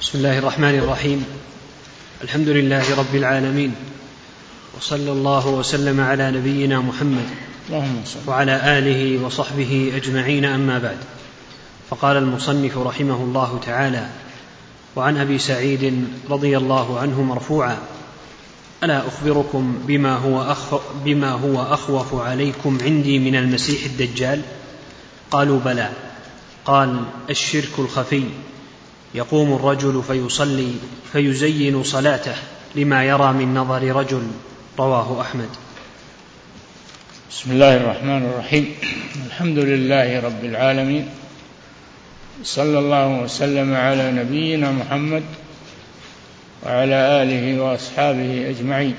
بسم الله الرحمن الرحيم. الحمد لله رب العالمين. وصلى الله وسلم على نبينا محمد وعلى آله وصحبه أجمعين أما بعد. فقال المصنف رحمه الله تعالى وعن أبي سعيد رضي الله عنه مرفوعا ألا أخبركم بما هو أخ بما هو أخوف عليكم عندي من المسيح الدجال؟ قالوا بلى. قال الشرك الخفي. يقوم الرجل فيصلي فيزين صلاته لما يرى من نظر رجل. رواه أحمد. بسم الله الرحمن الرحيم. الحمد لله رب العالمين. صلى الله وسلم على نبينا محمد وعلى آله وأصحابه أجمعين.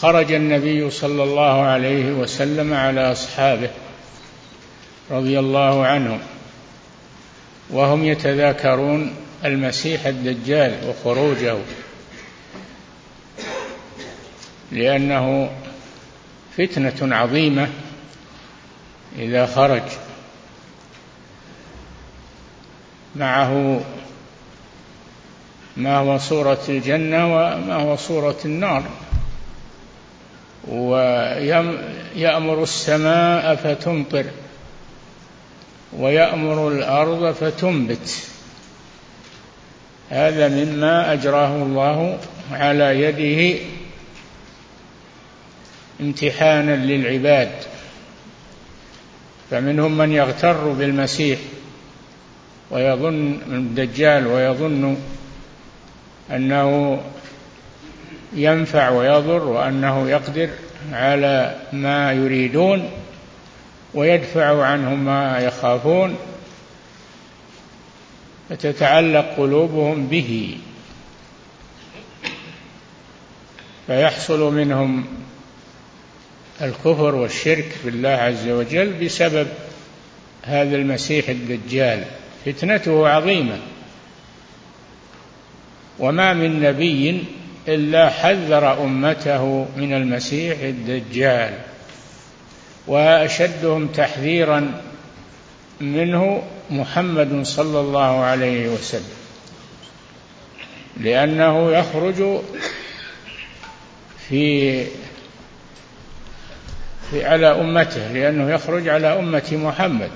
خرج النبي صلى الله عليه وسلم على أصحابه رضي الله عنهم. وهم يتذاكرون المسيح الدجال وخروجه. لأنه فتنة عظيمة إذا خرج. معه ما هو صورة الجنة وما هو صورة النار. ويأمر السماء فتمطر. ويأمر الأرض فتنبت. هذا مما أجراه الله على يده امتحانا للعباد. فمنهم من يغتر بالمسيح ويظن الدجال ويظن أنه ينفع ويضر وأنه يقدر على ما يريدون. ويدفع عنهم ما يخافون فتتعلق قلوبهم به. فيحصل منهم الكفر والشرك بالله عز وجل بسبب هذا المسيح الدجال. فتنته عظيمة. وما من نبي إلا حذر أمته من المسيح الدجال. وأشدهم تحذيرا منه محمد صلى الله عليه وسلم لأنه يخرج في في على أمته لأنه يخرج على أمة محمد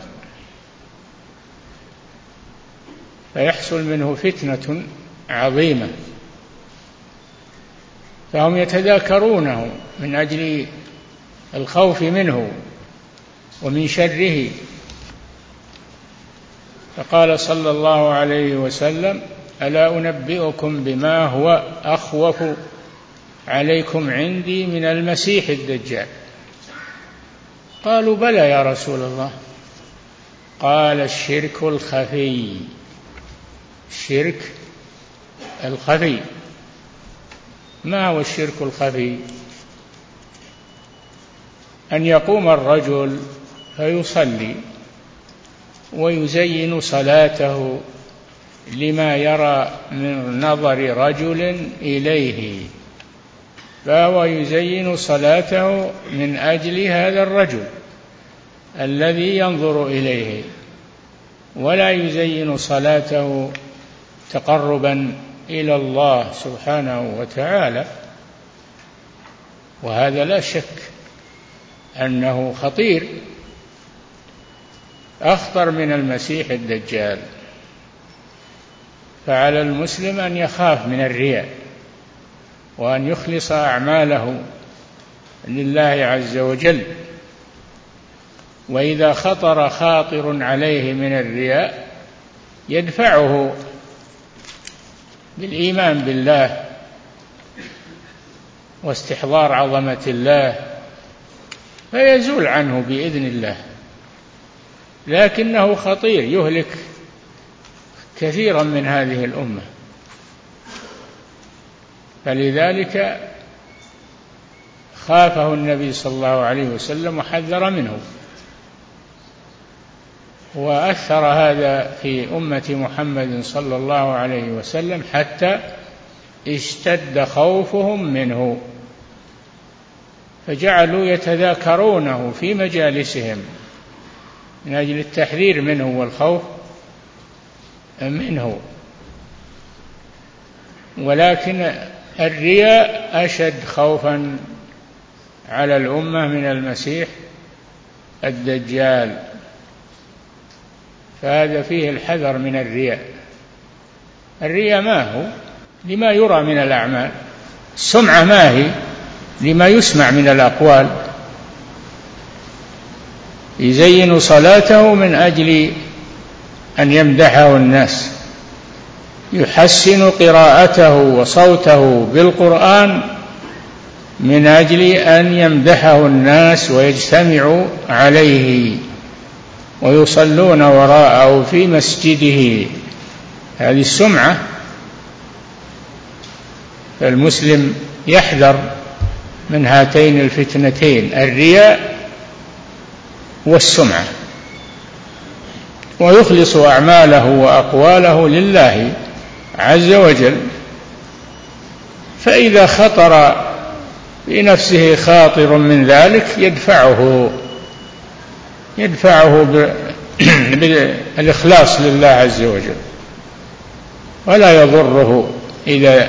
فيحصل منه فتنة عظيمة. فهم يتذاكرونه من أجل الخوف منه ومن شره. فقال صلى الله عليه وسلم ألا أنبئكم بما هو أخوف عليكم عندي من المسيح الدجال؟ قالوا بلى يا رسول الله. قال الشرك الخفي. الشرك الخفي. ما هو الشرك الخفي؟ أن يقوم الرجل فيصلي ويزين صلاته لما يرى من نظر رجل إليه فهو يزين صلاته من أجل هذا الرجل الذي ينظر إليه ولا يزين صلاته تقربا إلى الله سبحانه وتعالى وهذا لا شك أنه خطير أخطر من المسيح الدجال. فعلى المسلم أن يخاف من الرياء وأن يخلص أعماله لله عز وجل. وإذا خطر خاطر عليه من الرياء يدفعه بالإيمان بالله واستحضار عظمة الله فيزول عنه بإذن الله. لكنه خطير يهلك كثيرا من هذه الأمة. فلذلك خافه النبي صلى الله عليه وسلم وحذر منه. وأثر هذا في أمة محمد صلى الله عليه وسلم حتى اشتد خوفهم منه. فجعلوا يتذاكرونه في مجالسهم من أجل التحذير منه والخوف منه. ولكن الرياء أشد خوفا على الأمة من المسيح الدجال. فهذا فيه الحذر من الرياء. الرياء ما هو؟ لما يرى من الأعمال. السمعة ما هي؟ لما يسمع من الأقوال. يزين صلاته من أجل أن يمدحه الناس. يحسن قراءته وصوته بالقرآن من أجل أن يمدحه الناس ويجتمعوا عليه ويصلون وراءه في مسجده. هذه السمعة. فالمسلم يحذر من هاتين الفتنتين الرياء والسمعة ويخلص أعماله وأقواله لله عز وجل. فإذا خطر بنفسه خاطر من ذلك يدفعه يدفعه بالإخلاص لله عز وجل. ولا يضره إذا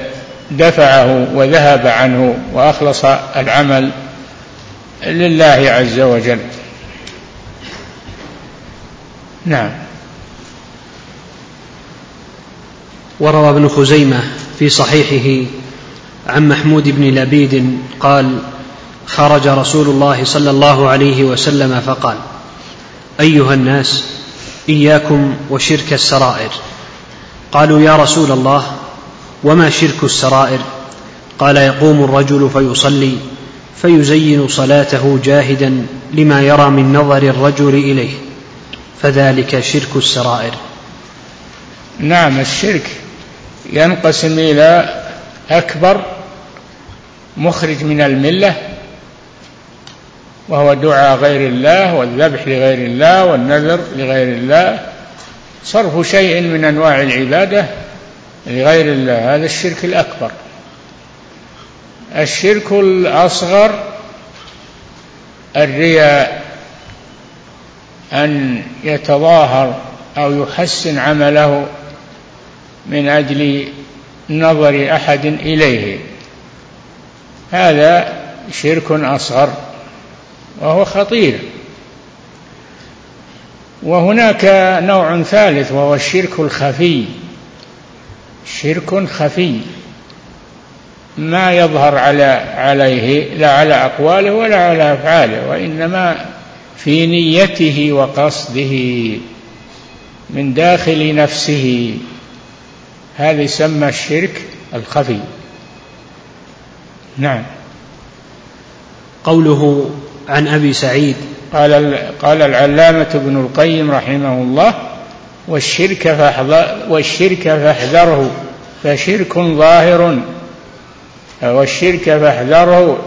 دفعه وذهب عنه وأخلص العمل لله عز وجل. نعم. وروى ابن خزيمة في صحيحه عن محمود بن لبيد قال خرج رسول الله صلى الله عليه وسلم فقال أيها الناس إياكم وشرك السرائر. قالوا يا رسول الله وما شرك السرائر؟ قال يقوم الرجل فيصلي فيزين صلاته جاهدا لما يرى من نظر الرجل إليه. فذلك شرك السرائر. نعم الشرك ينقسم إلى أكبر مخرج من الملة وهو دعاء غير الله والذبح لغير الله والنذر لغير الله صرف شيء من أنواع العبادة لغير الله هذا الشرك الأكبر. الشرك الأصغر الرياء أن يتظاهر أو يحسن عمله من أجل نظر أحد إليه. هذا شرك أصغر وهو خطير. وهناك نوع ثالث وهو الشرك الخفي. شرك خفي. ما يظهر على عليه لا على أقواله ولا على أفعاله وإنما في نيته وقصده من داخل نفسه. هذا يسمى الشرك الخفي. نعم. قوله عن أبي سعيد قال قال العلامة ابن القيم رحمه الله والشرك فاحذر والشرك فاحذره فشرك ظاهر. والشرك فاحذره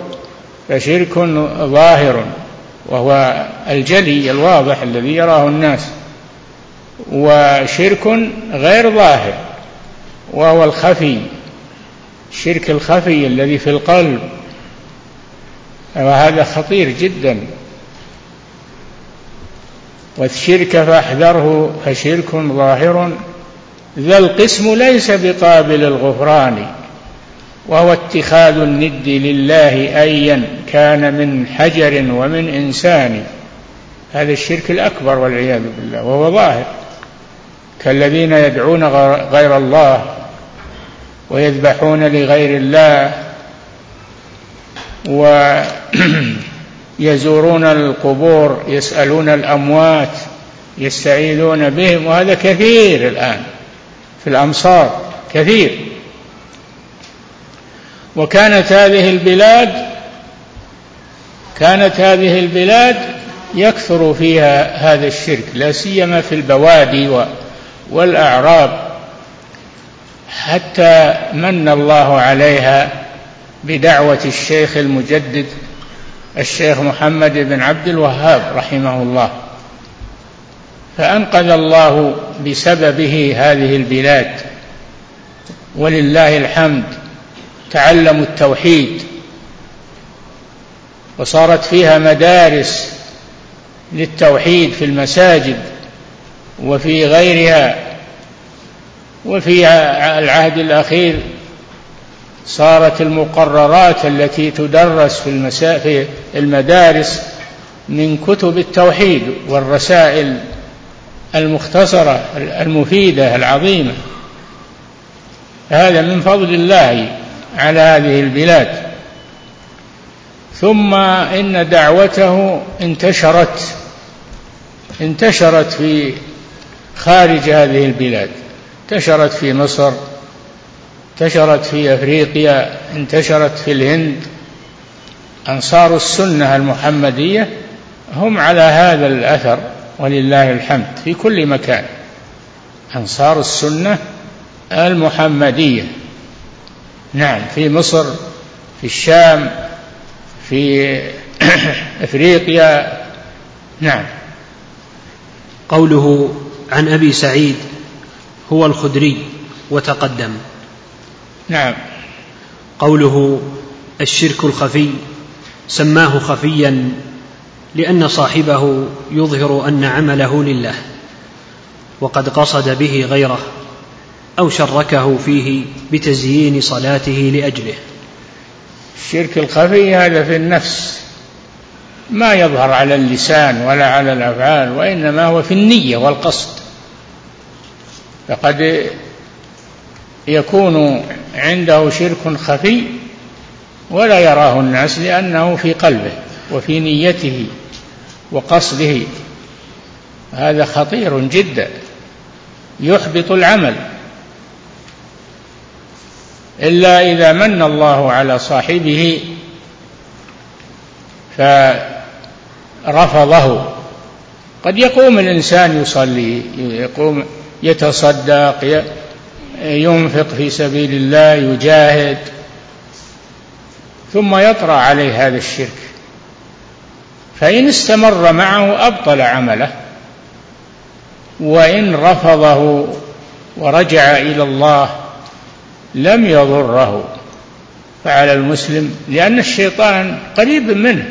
فشرك ظاهر. وهو الجلي الواضح الذي يراه الناس. وشرك غير ظاهر وهو الخفي. الشرك الخفي الذي في القلب. وهذا خطير جدا. والشرك فاحذره فشرك ظاهر. ذا القسم ليس بقابل الغفران وهو اتخاذ الند لله ايا كان من حجر ومن إنسان. هذا الشرك الأكبر والعياذ بالله وهو ظاهر. كالذين يدعون غير الله ويذبحون لغير الله ويزورون القبور يسألون الأموات يستعيذون بهم وهذا كثير الآن في الأمصار كثير. وكانت هذه البلاد كانت هذه البلاد يكثر فيها هذا الشرك لا سيما في البوادي والأعراب. حتى من الله عليها بدعوة الشيخ المجدد الشيخ محمد بن عبد الوهاب رحمه الله. فأنقذ الله بسببه هذه البلاد. ولله الحمد تعلموا التوحيد. وصارت فيها مدارس للتوحيد في المساجد وفي غيرها وفي العهد الأخير صارت المقررات التي تدرس في المدارس من كتب التوحيد والرسائل المختصرة المفيدة العظيمة. هذا من فضل الله على هذه البلاد. ثم إن دعوته انتشرت انتشرت في خارج هذه البلاد. انتشرت في مصر انتشرت في أفريقيا انتشرت في الهند. أنصار السنة المحمدية هم على هذا الأثر ولله الحمد في كل مكان. أنصار السنة المحمدية. نعم في مصر في الشام في أفريقيا. نعم. قوله عن أبي سعيد هو الخدري وتقدم. نعم. قوله الشرك الخفي سماه خفيا لأن صاحبه يظهر أن عمله لله وقد قصد به غيره أو شركه فيه بتزيين صلاته لأجله. الشرك الخفي هذا في النفس ما يظهر على اللسان ولا على الأفعال وإنما هو في النية والقصد. فقد يكون عنده شرك خفي ولا يراه الناس لأنه في قلبه وفي نيته وقصده. هذا خطير جدا يحبط العمل. إلا إذا من الله على صاحبه فرفضه. قد يقوم الإنسان يصلي يقوم يتصدق ينفق في سبيل الله يجاهد ثم يطرأ عليه هذا الشرك. فإن استمر معه أبطل عمله. وإن رفضه ورجع إلى الله لم يضره. فعلى المسلم لأن الشيطان قريب منه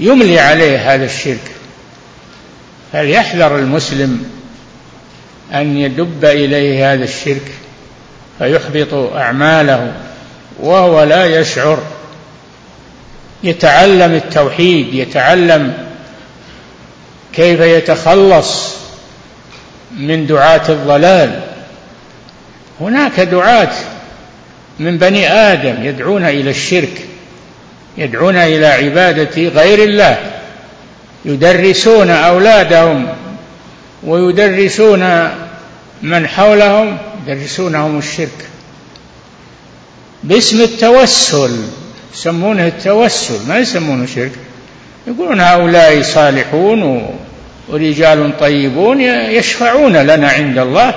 يملي عليه هذا الشرك. فليحذر المسلم أن يدب إليه هذا الشرك فيحبط أعماله وهو لا يشعر. يتعلم التوحيد يتعلم كيف يتخلص من دعاة الضلال. هناك دعاة من بني آدم يدعون إلى الشرك يدعون إلى عبادة غير الله يدرسون أولادهم ويدرسون من حولهم يدرسونهم الشرك. باسم التوسل يسمونه التوسل ما يسمونه شرك. يقولون هؤلاء صالحون ورجال طيبون يشفعون لنا عند الله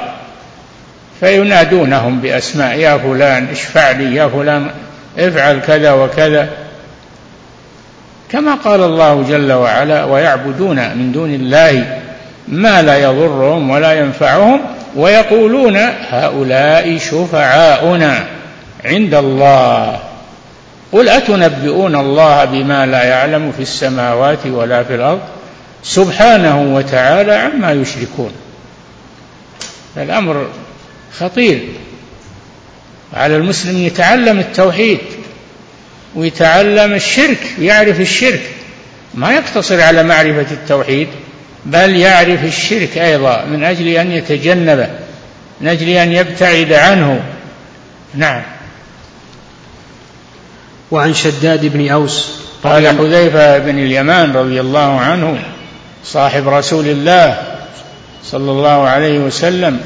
فينادونهم بأسماء يا فلان اشفع لي يا فلان افعل كذا وكذا. كما قال الله جل وعلا ويعبدون من دون الله ما لا يضرهم ولا ينفعهم ويقولون هؤلاء شفعاؤنا عند الله. قل أتنبئون الله بما لا يعلم في السماوات ولا في الأرض؟ سبحانه وتعالى عما يشركون. الأمر خطير. على المسلم يتعلم التوحيد ويتعلم الشرك ويعرف الشرك. ما يقتصر على معرفة التوحيد. بل يعرف الشرك أيضا من أجل أن يتجنبه من أجل أن يبتعد عنه. نعم. وعن شداد بن أوس قال حذيفة بن اليمان رضي الله عنه صاحب رسول الله صلى الله عليه وسلم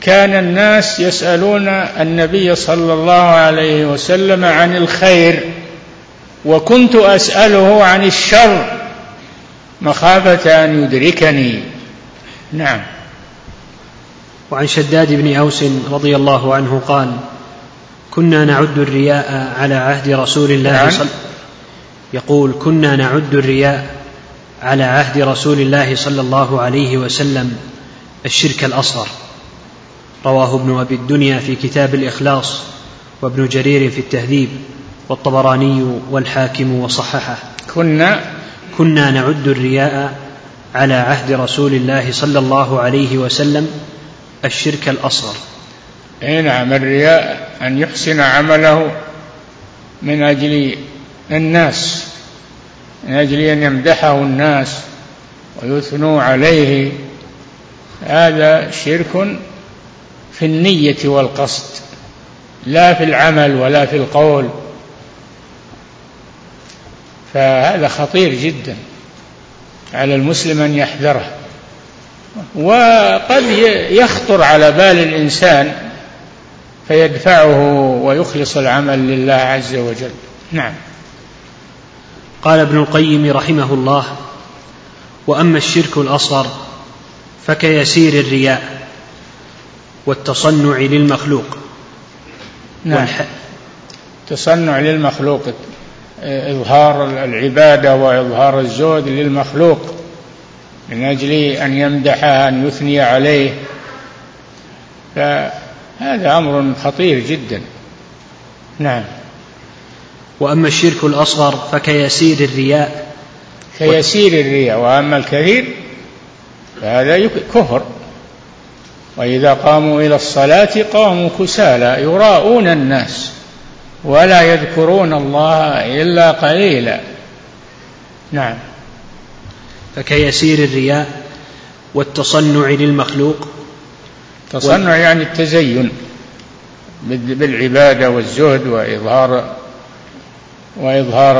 كان الناس يسألون النبي صلى الله عليه وسلم عن الخير وكنت أسأله عن الشر. مخافة أن يدركني. نعم. وعن شداد بن أوس رضي الله عنه قال كنا نعد الرياء على عهد رسول الله نعم. صلى يقول كنا نعد الرياء على عهد رسول الله صلى الله عليه وسلم الشرك الأصغر. رواه ابن أبي الدنيا في كتاب الإخلاص وابن جرير في التهذيب والطبراني والحاكم وصححه. كنا كنا نعد الرياء على عهد رسول الله صلى الله عليه وسلم الشرك الأصغر. أي نعم الرياء أن يحسن عمله من أجل الناس من أجل أن يمدحه الناس ويثنوا عليه. هذا شرك في النية والقصد لا في العمل ولا في القول. فهذا خطير جدا على المسلم أن يحذره. وقد يخطر على بال الإنسان فيدفعه ويخلص العمل لله عز وجل. نعم. قال ابن القيم رحمه الله وأما الشرك الأصغر فكيسير الرياء والتصنع للمخلوق. نعم. تصنع للمخلوق. إظهار العبادة وإظهار الزهد للمخلوق من أجل أن يمدحه أن يثني عليه. فهذا أمر خطير جدا. نعم. وأما الشرك الأصغر فكيسير الرياء. كيسير الرياء. وأما الكثير فهذا كفر. وإذا قاموا إلى الصلاة قاموا كسالى يراءون الناس. ولا يذكرون الله إلا قليلا. نعم. فكيسير الرياء والتصنع للمخلوق تصنع يعني التزين بالعبادة والزهد وإظهار وإظهار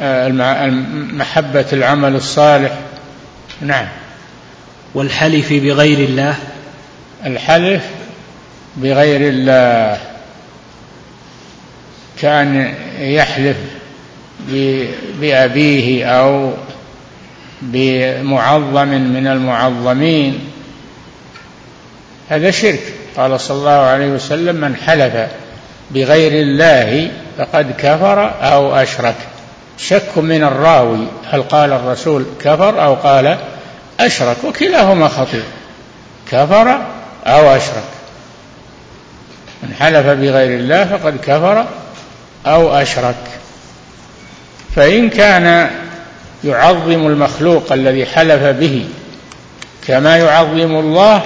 آه، محبة العمل الصالح. نعم. والحلف بغير الله الحلف بغير الله. كان يحلف بأبيه أو بمعظم من المعظمين. هذا شرك. قال صلى الله عليه وسلم من حلف بغير الله فقد كفر أو أشرك. شك من الراوي. هل قال الرسول كفر أو قال أشرك؟ وكلاهما خطير. كفر أو أشرك. من حلف بغير الله فقد كفر أو أشرك. فإن كان يعظم المخلوق الذي حلف به كما يعظم الله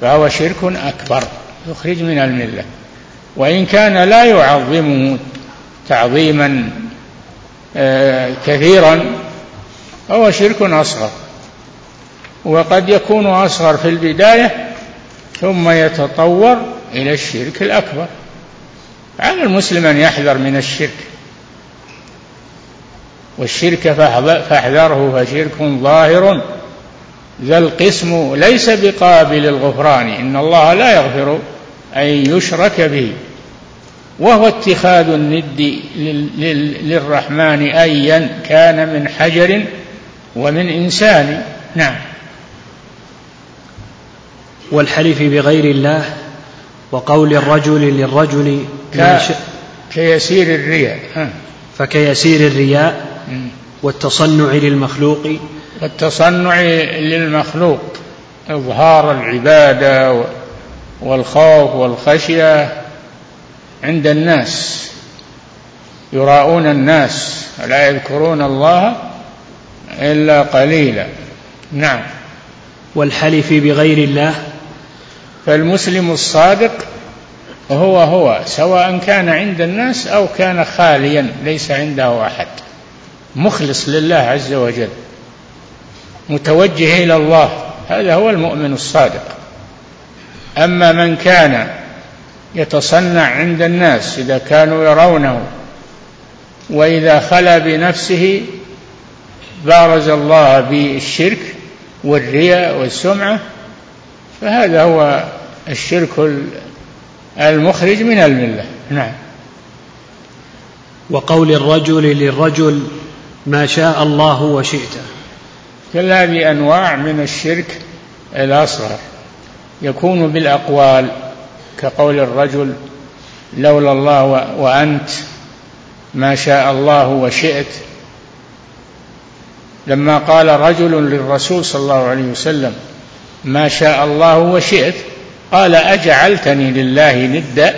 فهو شرك أكبر يخرج من الملة. وإن كان لا يعظمه تعظيما آه، كثيرا فهو شرك أصغر. وقد يكون أصغر في البداية ثم يتطور إلى الشرك الأكبر. على المسلم أن يحذر من الشرك. والشرك فاحذره فشرك ظاهر. ذا القسم ليس بقابل الغفران. إن الله لا يغفر أن يشرك به. وهو اتخاذ الند للرحمن أيا كان من حجر ومن إنسان. نعم. والحلف بغير الله وقول الرجل للرجل ك... كيسير الرياء. فكيسير الرياء والتصنع للمخلوق. والتصنع للمخلوق. إظهار العبادة والخوف والخشية عند الناس. يراءون الناس. ولا يذكرون الله إلا قليلا. نعم. والحلف بغير الله. فالمسلم الصادق هو هو سواء كان عند الناس أو كان خاليا ليس عنده أحد. مخلص لله عز وجل متوجه إلى الله هذا هو المؤمن الصادق. أما من كان يتصنع عند الناس إذا كانوا يرونه وإذا خلا بنفسه بارز الله بالشرك والرياء والسمعة فهذا هو الشرك المخرج من الملة. نعم. وقول الرجل للرجل ما شاء الله وشئت. كل هذه أنواع من الشرك الأصغر. يكون بالأقوال كقول الرجل لولا الله وأنت ما شاء الله وشئت. لما قال رجل للرسول صلى الله عليه وسلم ما شاء الله وشئت قال أجعلتني لله ندا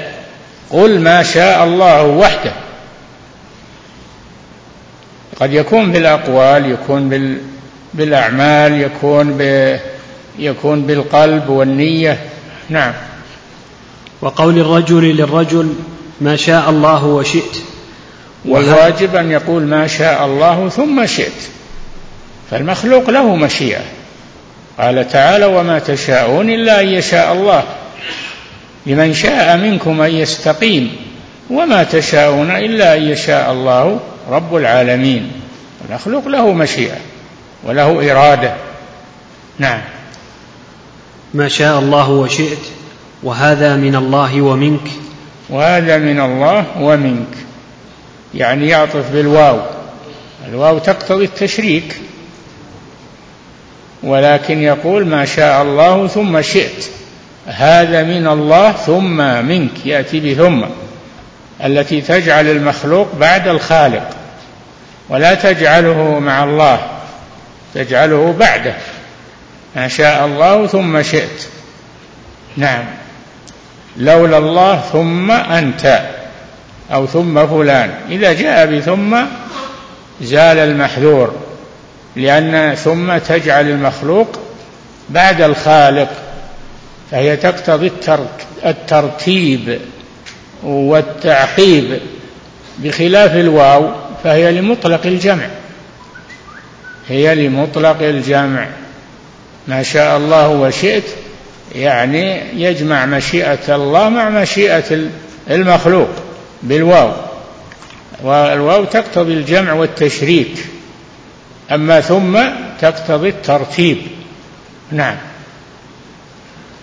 قل ما شاء الله وحده. قد يكون بالأقوال يكون بال بالأعمال يكون ب يكون بالقلب والنية. نعم. وقول الرجل للرجل ما شاء الله وشئت. والواجب أن يقول ما شاء الله ثم شئت. فالمخلوق له مشيئة. قال تعالى وما تشاءون إلا أن يشاء الله. لمن شاء منكم أن يستقيم. وما تشاءون إلا أن يشاء الله رب العالمين. المخلوق له مشيئة وله إرادة. نعم. ما شاء الله وشئت وهذا من الله ومنك. وهذا من الله ومنك. يعني يعطف بالواو. الواو تقتضي التشريك. ولكن يقول ما شاء الله ثم شئت. هذا من الله ثم منك. يأتي بثم. التي تجعل المخلوق بعد الخالق. ولا تجعله مع الله. تجعله بعده. ما شاء الله ثم شئت. نعم. لولا الله ثم أنت. أو ثم فلان. إذا جاء بثم زال المحذور. لأن ثم تجعل المخلوق بعد الخالق فهي تقتضي الترتيب والتعقيب بخلاف الواو فهي لمطلق الجمع. هي لمطلق الجمع. ما شاء الله وشئت يعني يجمع مشيئة الله مع مشيئة المخلوق بالواو. والواو تقتضي الجمع والتشريك. أما ثم تقتضي الترتيب. نعم.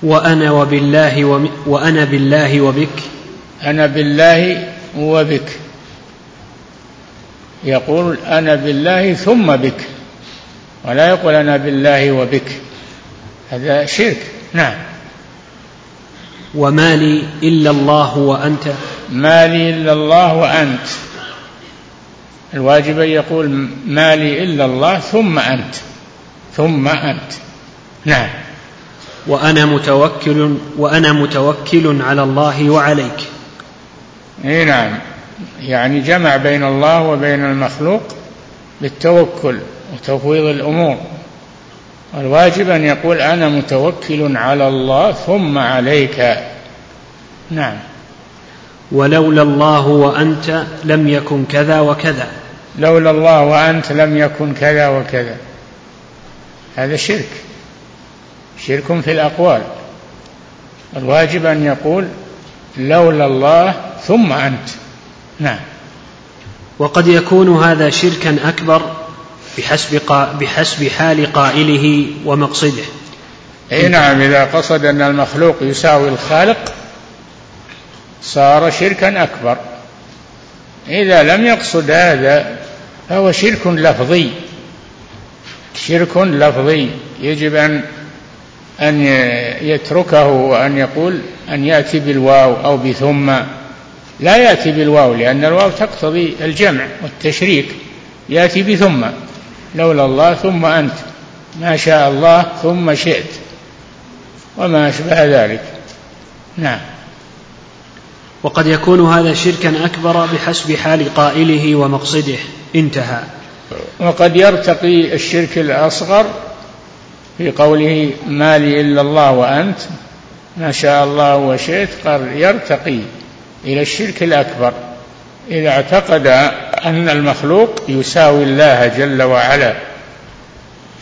وأنا وبالله وأنا بالله وبك. أنا بالله وبك. يقول أنا بالله ثم بك. ولا يقول أنا بالله وبك. هذا شرك. نعم. وما لي إلا الله وأنت. ما لي إلا الله وأنت. الواجب أن يقول ما لي إلا الله ثم أنت. ثم أنت. نعم. وأنا متوكل وأنا متوكل على الله وعليك. إي نعم. يعني جمع بين الله وبين المخلوق بالتوكل وتفويض الأمور. الواجب أن يقول أنا متوكل على الله ثم عليك. نعم. ولولا الله وأنت لم يكن كذا وكذا. لولا الله وأنت لم يكن كذا وكذا. هذا شرك. شرك في الأقوال. الواجب أن يقول لولا الله ثم أنت. نعم. وقد يكون هذا شركا أكبر بحسب بحسب حال قائله ومقصده. إي نعم إذا قصد أن المخلوق يساوي الخالق صار شركا أكبر. إذا لم يقصد هذا فهو شرك لفظي. شرك لفظي. يجب أن أن يتركه وأن يقول أن يأتي بالواو أو بثم. لا يأتي بالواو لأن الواو تقتضي الجمع والتشريك. يأتي بثم. لولا الله ثم أنت. ما شاء الله ثم شئت. وما أشبه ذلك. نعم. وقد يكون هذا شركا أكبر بحسب حال قائله ومقصده. انتهى. وقد يرتقي الشرك الأصغر في قوله ما لي إلا الله وأنت ما شاء الله وشئت قال يرتقي إلى الشرك الأكبر. إذا اعتقد أن المخلوق يساوي الله جل وعلا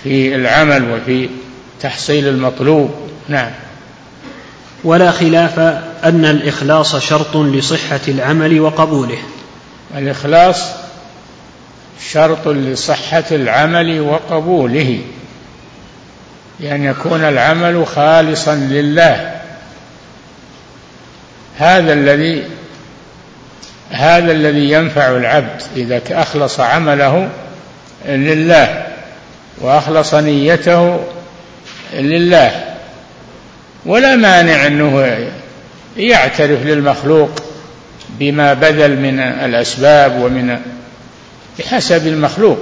في العمل وفي تحصيل المطلوب. نعم. ولا خلاف أن الإخلاص شرط لصحة العمل وقبوله. الإخلاص شرط لصحة العمل وقبوله. بأن يكون العمل خالصا لله. هذا الذي هذا الذي ينفع العبد إذا أخلص عمله لله وأخلص نيته لله. ولا مانع أنه يعترف للمخلوق بما بذل من الأسباب ومن بحسب المخلوق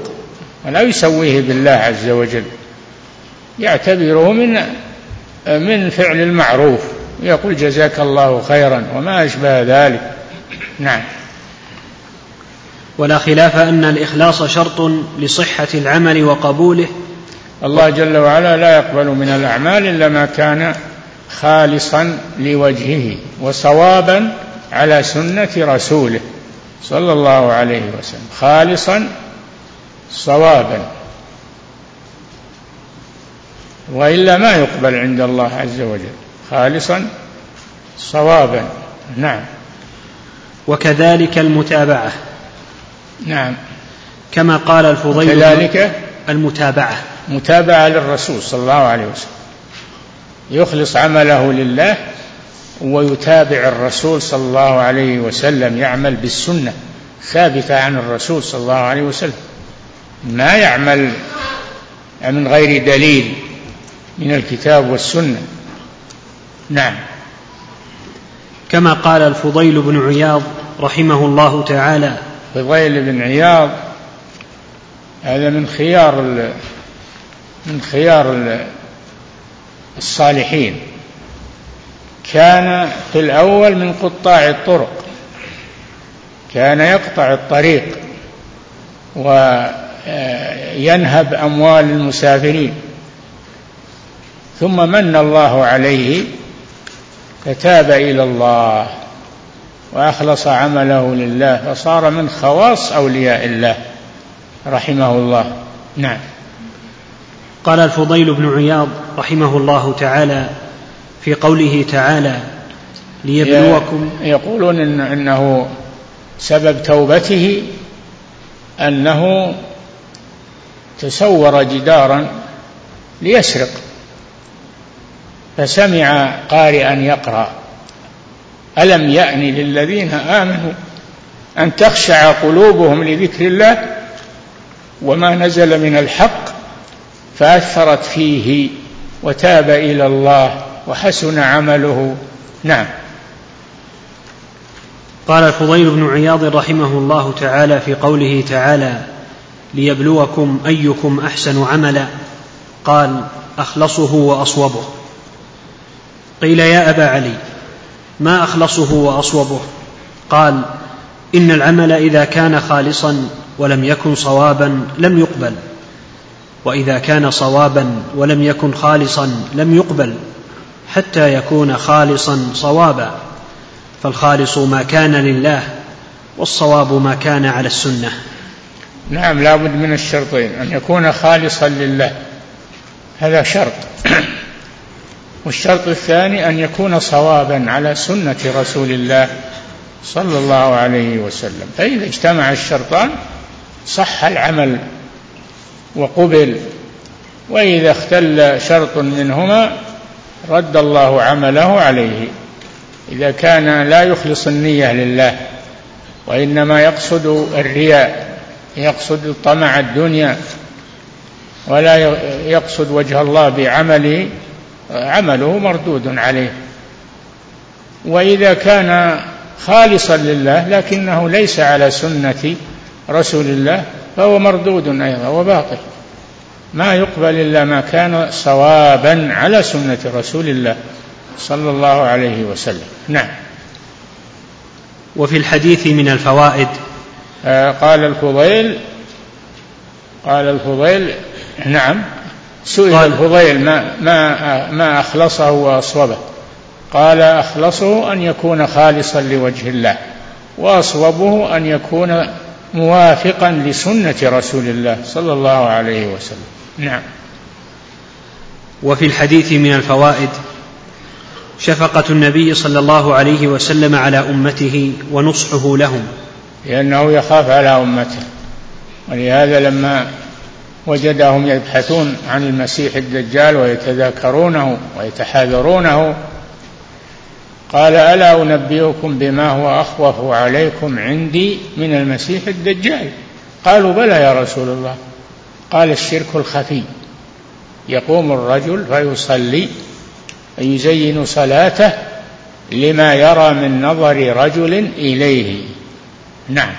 ولا يسويه بالله عز وجل. يعتبره من من فعل المعروف. يقول جزاك الله خيرا وما أشبه ذلك. نعم. ولا خلاف أن الإخلاص شرط لصحة العمل وقبوله. الله جل وعلا لا يقبل من الأعمال إلا ما كان خالصا لوجهه وصوابا على سنة رسوله صلى الله عليه وسلم. خالصا صوابا. وإلا ما يقبل عند الله عز وجل. خالصا صوابا. نعم. وكذلك المتابعة. نعم. كما قال الفضيل كذلك المتابعة. متابعة للرسول صلى الله عليه وسلم. يخلص عمله لله ويتابع الرسول صلى الله عليه وسلم يعمل بالسنة ثابتة عن الرسول صلى الله عليه وسلم. ما يعمل من غير دليل من الكتاب والسنة. نعم. كما قال الفضيل بن عياض رحمه الله تعالى فضيل بن عياض هذا من خيار من خيار الصالحين. كان في الأول من قطاع الطرق. كان يقطع الطريق وينهب أموال المسافرين. ثم من الله عليه فتاب إلى الله وأخلص عمله لله فصار من خواص أولياء الله. رحمه الله. نعم. قال الفضيل بن عياض رحمه الله تعالى في قوله تعالى ليبلوكم. يقولون إن إنه سبب توبته أنه تسور جدارا ليسرق فسمع قارئا يقرأ. ألم يأن للذين آمنوا أن تخشع قلوبهم لذكر الله وما نزل من الحق فأثرت فيه وتاب إلى الله وحسن عمله. نعم. قال الفضيل بن عياض رحمه الله تعالى في قوله تعالى ليبلوكم أيكم أحسن عملا. قال أخلصه وأصوبه. قيل يا أبا علي ما أخلصه وأصوبه؟ قال إن العمل إذا كان خالصا ولم يكن صوابا لم يقبل. وإذا كان صوابا ولم يكن خالصا لم يقبل حتى يكون خالصا صوابا. فالخالص ما كان لله والصواب ما كان على السنة. نعم لابد من الشرطين أن يكون خالصا لله. هذا شرط. والشرط الثاني أن يكون صوابا على سنة رسول الله صلى الله عليه وسلم. فإذا اجتمع الشرطان صح العمل. وقبل وإذا اختل شرط منهما رد الله عمله عليه. إذا كان لا يخلص النية لله وإنما يقصد الرياء يقصد طمع الدنيا ولا يقصد وجه الله بعمله عمله مردود عليه. وإذا كان خالصا لله لكنه ليس على سنة رسول الله فهو مردود أيضا وباطل. ما يقبل إلا ما كان صوابا على سنة رسول الله صلى الله عليه وسلم. نعم. وفي الحديث من الفوائد. آه قال الفضيل قال الفضيل نعم سئل قال الفضيل ما ما ما أخلصه وأصوبه. قال أخلصه أن يكون خالصا لوجه الله وأصوبه أن يكون موافقا لسنة رسول الله صلى الله عليه وسلم. نعم. وفي الحديث من الفوائد شفقة النبي صلى الله عليه وسلم على أمته ونصحه لهم. لأنه يخاف على أمته. ولهذا لما وجدهم يبحثون عن المسيح الدجال ويتذاكرونه ويتحاذرونه قال ألا أنبئكم بما هو أخوف عليكم عندي من المسيح الدجال؟ قالوا بلى يا رسول الله. قال الشرك الخفي. يقوم الرجل فيصلي فيزين صلاته لما يرى من نظر رجل إليه. نعم.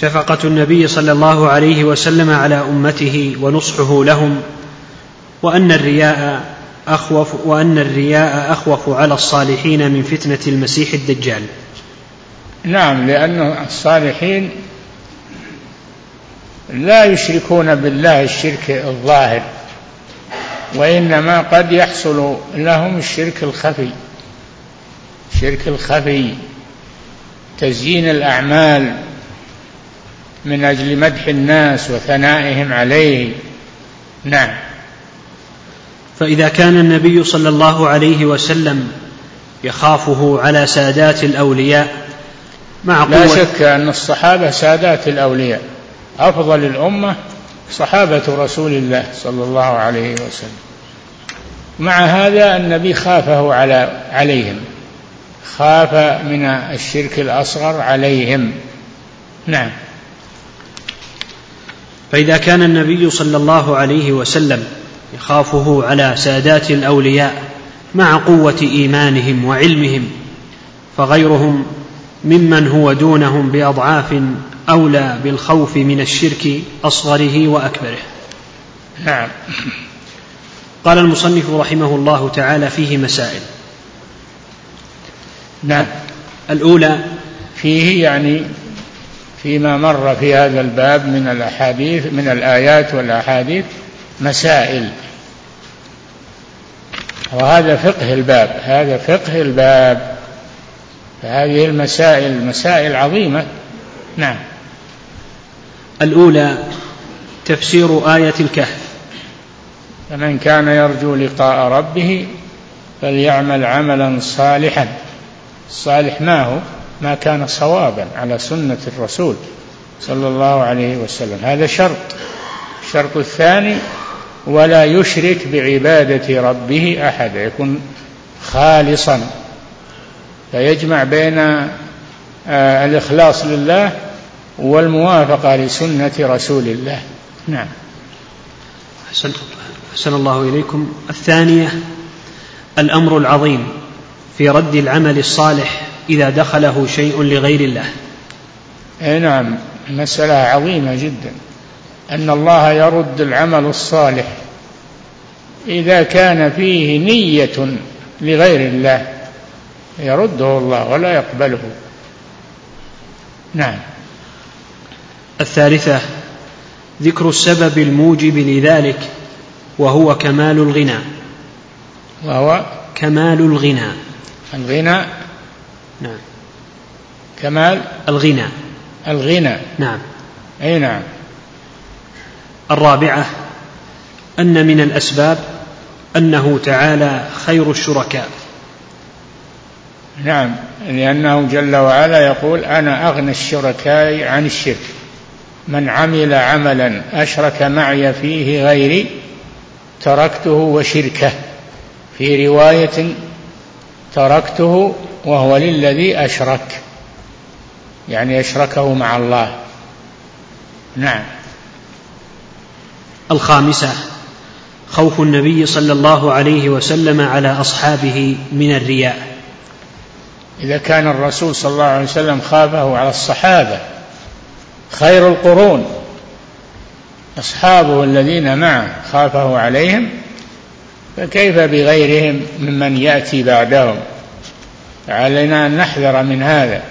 شفقة النبي صلى الله عليه وسلم على أمته ونصحه لهم وأن الرياء أخوف وأن الرياء أخوف على الصالحين من فتنة المسيح الدجال. نعم لأن الصالحين لا يشركون بالله الشرك الظاهر وإنما قد يحصل لهم الشرك الخفي. الشرك الخفي تزيين الأعمال من أجل مدح الناس وثنائهم عليه. نعم. فإذا كان النبي صلى الله عليه وسلم يخافه على سادات الأولياء مع لا شك أن الصحابة سادات الأولياء. أفضل الأمة صحابة رسول الله صلى الله عليه وسلم. مع هذا النبي خافه على عليهم. خاف من الشرك الأصغر عليهم. نعم. فإذا كان النبي صلى الله عليه وسلم يخافه على سادات الأولياء مع قوة إيمانهم وعلمهم فغيرهم ممن هو دونهم بأضعاف أولى بالخوف من الشرك أصغره وأكبره. نعم. قال المصنف رحمه الله تعالى فيه مسائل. نعم. الأولى فيه يعني فيما مر في هذا الباب من الأحاديث من الآيات والأحاديث مسائل. وهذا فقه الباب هذا فقه الباب. فهذه المسائل مسائل عظيمة. نعم. الأولى تفسير آية الكهف. فمن كان يرجو لقاء ربه فليعمل عملا صالحا. الصالح ما هو؟ ما كان صوابا على سنة الرسول صلى الله عليه وسلم. هذا شرط. الشرط الثاني ولا يشرك بعبادة ربه أحدا يكون خالصا. فيجمع بين آه، الإخلاص لله والموافقة لسنة رسول الله. نعم. أحسن, أحسن الله إليكم. الثانية الأمر العظيم في رد العمل الصالح إذا دخله شيء لغير الله. نعم مسألة عظيمة جدا. أن الله يرد العمل الصالح إذا كان فيه نية لغير الله يرده الله ولا يقبله. نعم. الثالثة ذكر السبب الموجب لذلك وهو كمال الغنى. وهو؟ كمال الغنى. الغنى؟ نعم. كمال؟ الغنى. الغنى. نعم. أي نعم. الرابعة أن من الأسباب أنه تعالى خير الشركاء. نعم لأنه جل وعلا يقول أنا أغنى الشركاء عن الشرك. من عمل عملا أشرك معي فيه غيري تركته وشركه. في رواية تركته وهو للذي أشرك يعني أشركه مع الله. نعم. الخامسة خوف النبي صلى الله عليه وسلم على أصحابه من الرياء. إذا كان الرسول صلى الله عليه وسلم خافه على الصحابة خير القرون. أصحابه الذين معه خافه عليهم فكيف بغيرهم ممن يأتي بعدهم؟ علينا أن نحذر من هذا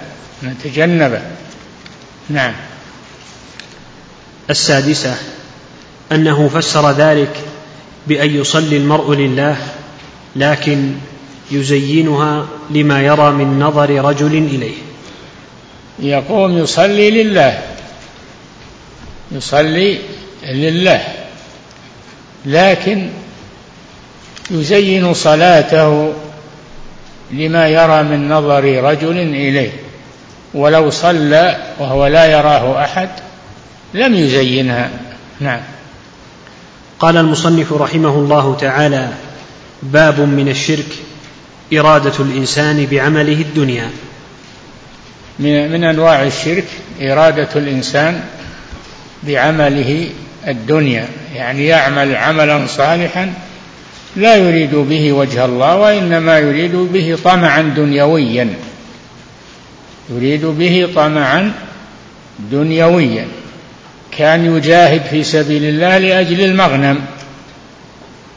نتجنبه. نعم. السادسة أنه فسر ذلك بأن يصلي المرء لله لكن يزينها لما يرى من نظر رجل إليه. يقوم يصلي لله يصلي لله لكن يزين صلاته لما يرى من نظر رجل إليه. ولو صلى وهو لا يراه أحد لم يزينها. نعم. قال المصنف رحمه الله تعالى باب من الشرك إرادة الإنسان بعمله الدنيا. من أنواع الشرك إرادة الإنسان بعمله الدنيا. يعني يعمل عملا صالحا لا يريد به وجه الله وإنما يريد به طمعا دنيويا. يريد به طمعا دنيويا. كان يجاهد في سبيل الله لأجل المغنم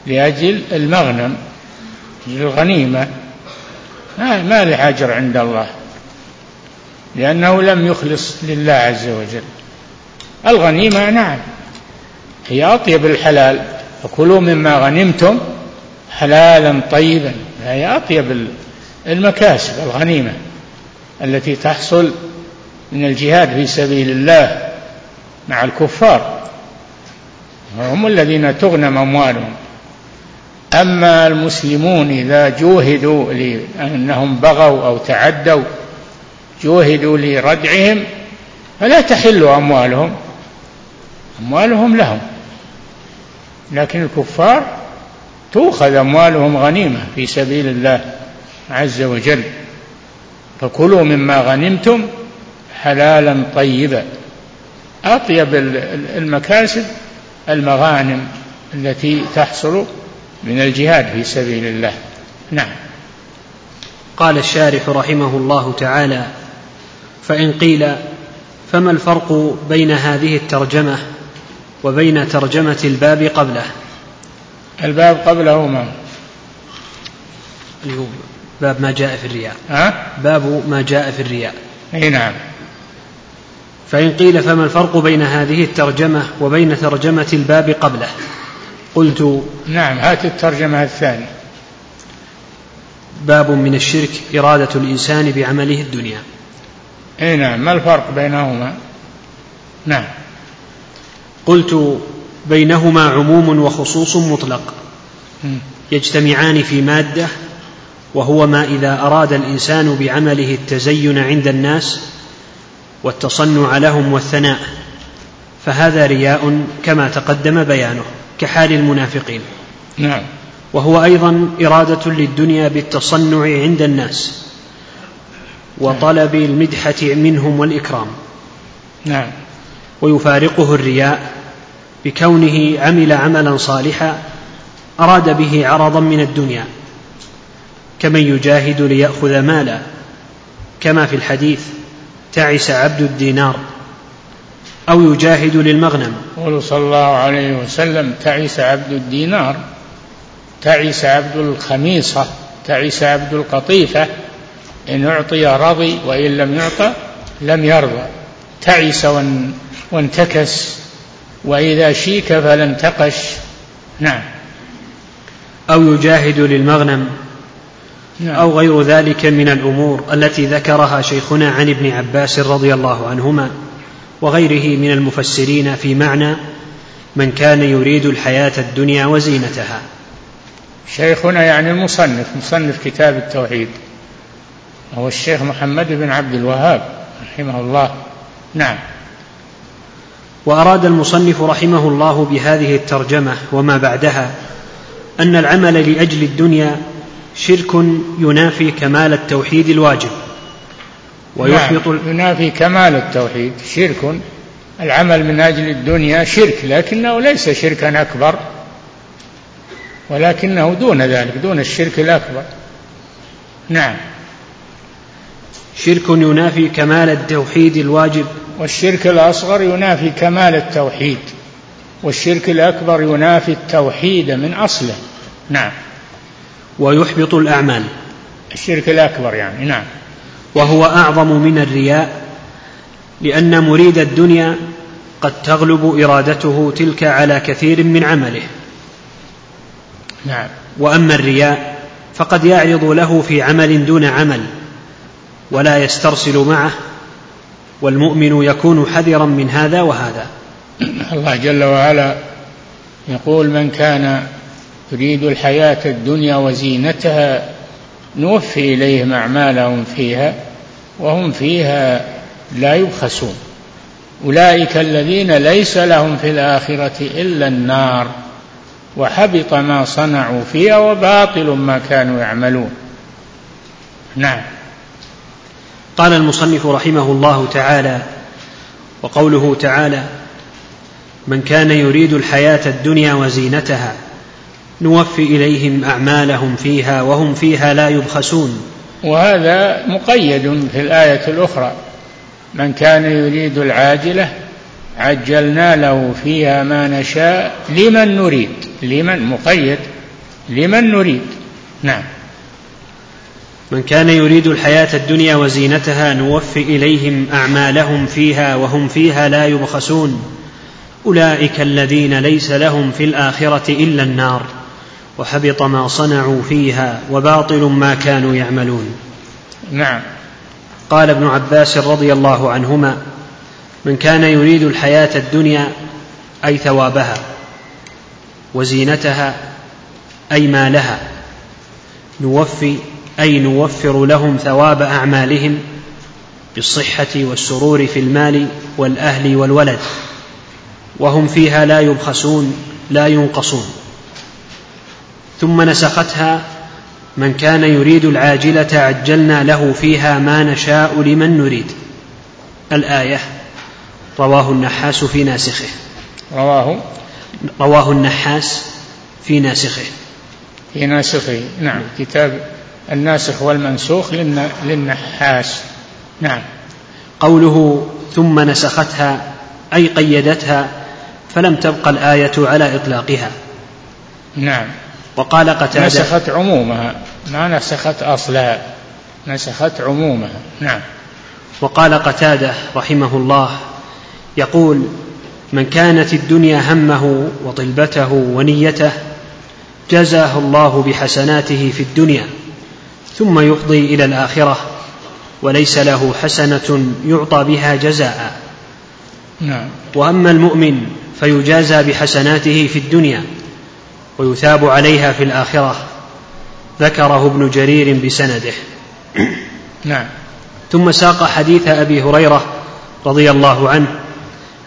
لأجل المغنم الغنيمة. ما اجر عند الله لأنه لم يخلص لله عز وجل. الغنيمة نعم هي أطيب الحلال. فكلوا مما غنمتم حلالا طيبا. هي أطيب المكاسب الغنيمة التي تحصل من الجهاد في سبيل الله. مع الكفار. هم الذين تغنم أموالهم. أما المسلمون إذا جوهدوا لأنهم بغوا أو تعدوا جوهدوا لردعهم فلا تحل أموالهم. أموالهم لهم. لكن الكفار تؤخذ أموالهم غنيمة في سبيل الله عز وجل. فكلوا مما غنمتم حلالا طيبا. أطيب المكاسب المغانم التي تحصل من الجهاد في سبيل الله. نعم. قال الشارح رحمه الله تعالى فإن قيل فما الفرق بين هذه الترجمة وبين ترجمة الباب قبله؟ الباب قبله ما اللي هو باب ما جاء في الرياء. ها؟ باب ما جاء في الرياء. إي نعم. فإن قيل فما الفرق بين هذه الترجمة وبين ترجمة الباب قبله؟ قلت نعم هات الترجمة الثانية. باب من الشرك إرادة الإنسان بعمله الدنيا. إي نعم ما الفرق بينهما؟ نعم. قلت بينهما عموم وخصوص مطلق. يجتمعان في مادة وهو ما إذا أراد الإنسان بعمله التزين عند الناس والتصنع لهم والثناء. فهذا رياء كما تقدم بيانه كحال المنافقين. نعم. وهو أيضا إرادة للدنيا بالتصنع عند الناس وطلب المدحة منهم والإكرام. نعم. ويفارقه الرياء بكونه عمل عملا صالحا أراد به عرضا من الدنيا. كمن يجاهد ليأخذ مالا كما في الحديث تعس عبد الدينار أو يجاهد للمغنم. قول صلى الله عليه وسلم تعس عبد الدينار تعس عبد الخميصة تعس عبد القطيفة إن اعطي رضي وإن لم يعطى لم يرضى. تعس وانتكس وإذا شيك فلا انتقش نعم. أو يجاهد للمغنم. نعم. أو غير ذلك من الأمور التي ذكرها شيخنا عن ابن عباس رضي الله عنهما وغيره من المفسرين في معنى من كان يريد الحياة الدنيا وزينتها. شيخنا يعني المصنف مصنف كتاب التوحيد هو الشيخ محمد بن عبد الوهاب رحمه الله. نعم. وأراد المصنف رحمه الله بهذه الترجمة وما بعدها أن العمل لأجل الدنيا شرك ينافي كمال التوحيد الواجب. ويحبط نعم ينافي كمال التوحيد. شرك العمل من أجل الدنيا شرك لكنه ليس شركا أكبر ولكنه دون ذلك دون الشرك الأكبر. نعم. شرك ينافي كمال التوحيد الواجب. والشرك الأصغر ينافي كمال التوحيد والشرك الأكبر ينافي التوحيد من أصله. نعم. ويحبط الأعمال. الشرك الأكبر يعني نعم. وهو أعظم من الرياء لأن مريد الدنيا قد تغلب إرادته تلك على كثير من عمله. نعم. وأما الرياء فقد يعرض له في عمل دون عمل ولا يسترسل معه والمؤمن يكون حذرا من هذا وهذا. الله جل وعلا يقول من كان يريد الحياة الدنيا وزينتها نوفي إليهم أعمالهم فيها وهم فيها لا يبخسون. أولئك الذين ليس لهم في الآخرة إلا النار وحبط ما صنعوا فيها وباطل ما كانوا يعملون. نعم. قال المصنف رحمه الله تعالى وقوله تعالى من كان يريد الحياة الدنيا وزينتها نوفي إليهم أعمالهم فيها وهم فيها لا يبخسون. وهذا مقيد في الآية الأخرى. من كان يريد العاجلة عجلنا له فيها ما نشاء. لمن نريد؟ لمن؟ مقيد. لمن نريد؟ نعم. من كان يريد الحياة الدنيا وزينتها نوفي إليهم أعمالهم فيها وهم فيها لا يبخسون. أولئك الذين ليس لهم في الآخرة إلا النار. وحبط ما صنعوا فيها وباطل ما كانوا يعملون. نعم. قال ابن عباس رضي الله عنهما من كان يريد الحياة الدنيا أي ثوابها وزينتها أي مالها نوفي أي نوفر لهم ثواب أعمالهم بالصحة والسرور في المال والأهل والولد وهم فيها لا يبخسون لا ينقصون. ثم نسختها من كان يريد العاجلة عجلنا له فيها ما نشاء لمن نريد. الآية رواه النحاس في ناسخه. رواه؟ رواه النحاس في ناسخه. في ناسخه نعم. كتاب الناسخ والمنسوخ للنحاس. نعم. قوله ثم نسختها أي قيدتها فلم تبق الآية على إطلاقها. نعم. وقال قتاده نسخت عمومها. ما نسخت اصلها نسخت عمومها. نعم. وقال قتادة رحمه الله يقول من كانت الدنيا همه وطلبته ونيته جزاه الله بحسناته في الدنيا ثم يفضي إلى الآخرة وليس له حسنة يعطى بها جزاء. نعم. وأما المؤمن فيجازى بحسناته في الدنيا ويثاب عليها في الآخرة. ذكره ابن جرير بسنده. نعم. ثم ساق حديث أبي هريرة رضي الله عنه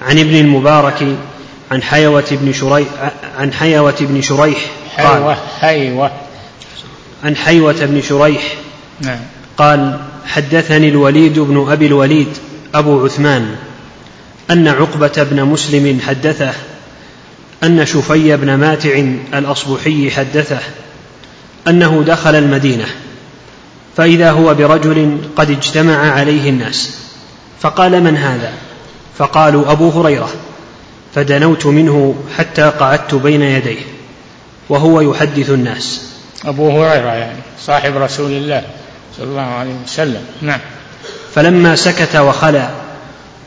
عن ابن المبارك عن حيوة بن شريح عن حيوة بن شريح حيوة حيوة. عن حيوة بن شريح نعم. قال حدثني الوليد بن أبي الوليد أبو عثمان أن عقبة بن مسلم حدثه أن شفي بن ماتع الأصبحي حدثه أنه دخل المدينة فإذا هو برجل قد اجتمع عليه الناس فقال من هذا؟ فقالوا أبو هريرة فدنوت منه حتى قعدت بين يديه وهو يحدث الناس. أبو هريرة يعني صاحب رسول الله صلى الله عليه وسلم. نعم. فلما سكت وخلا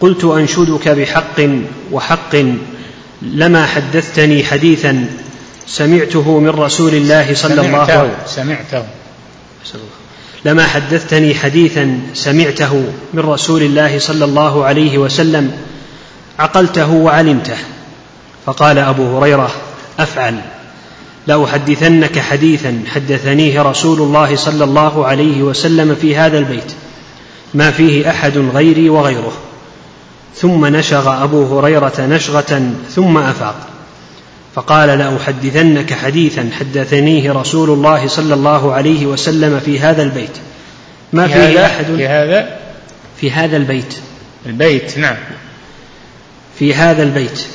قلت أنشدك بحق وحق لما حدثتني حديثا سمعته من رسول الله صلى الله عليه وسلم. سمعته لما حدثتني حديثا سمعته من رسول الله صلى الله عليه وسلم عقلته وعلمته. فقال أبو هريرة أفعل. لأحدثنك حديثا حدثنيه رسول الله صلى الله عليه وسلم في هذا البيت ما فيه أحد غيري وغيره. ثم نشغ أبو هريرة نشغة ثم أفاق. فقال لأحدثنك حديثا حدثنيه رسول الله صلى الله عليه وسلم في هذا البيت. ما في فيه هذا؟ أحد؟ في هذا؟ في هذا البيت. البيت نعم. في هذا البيت.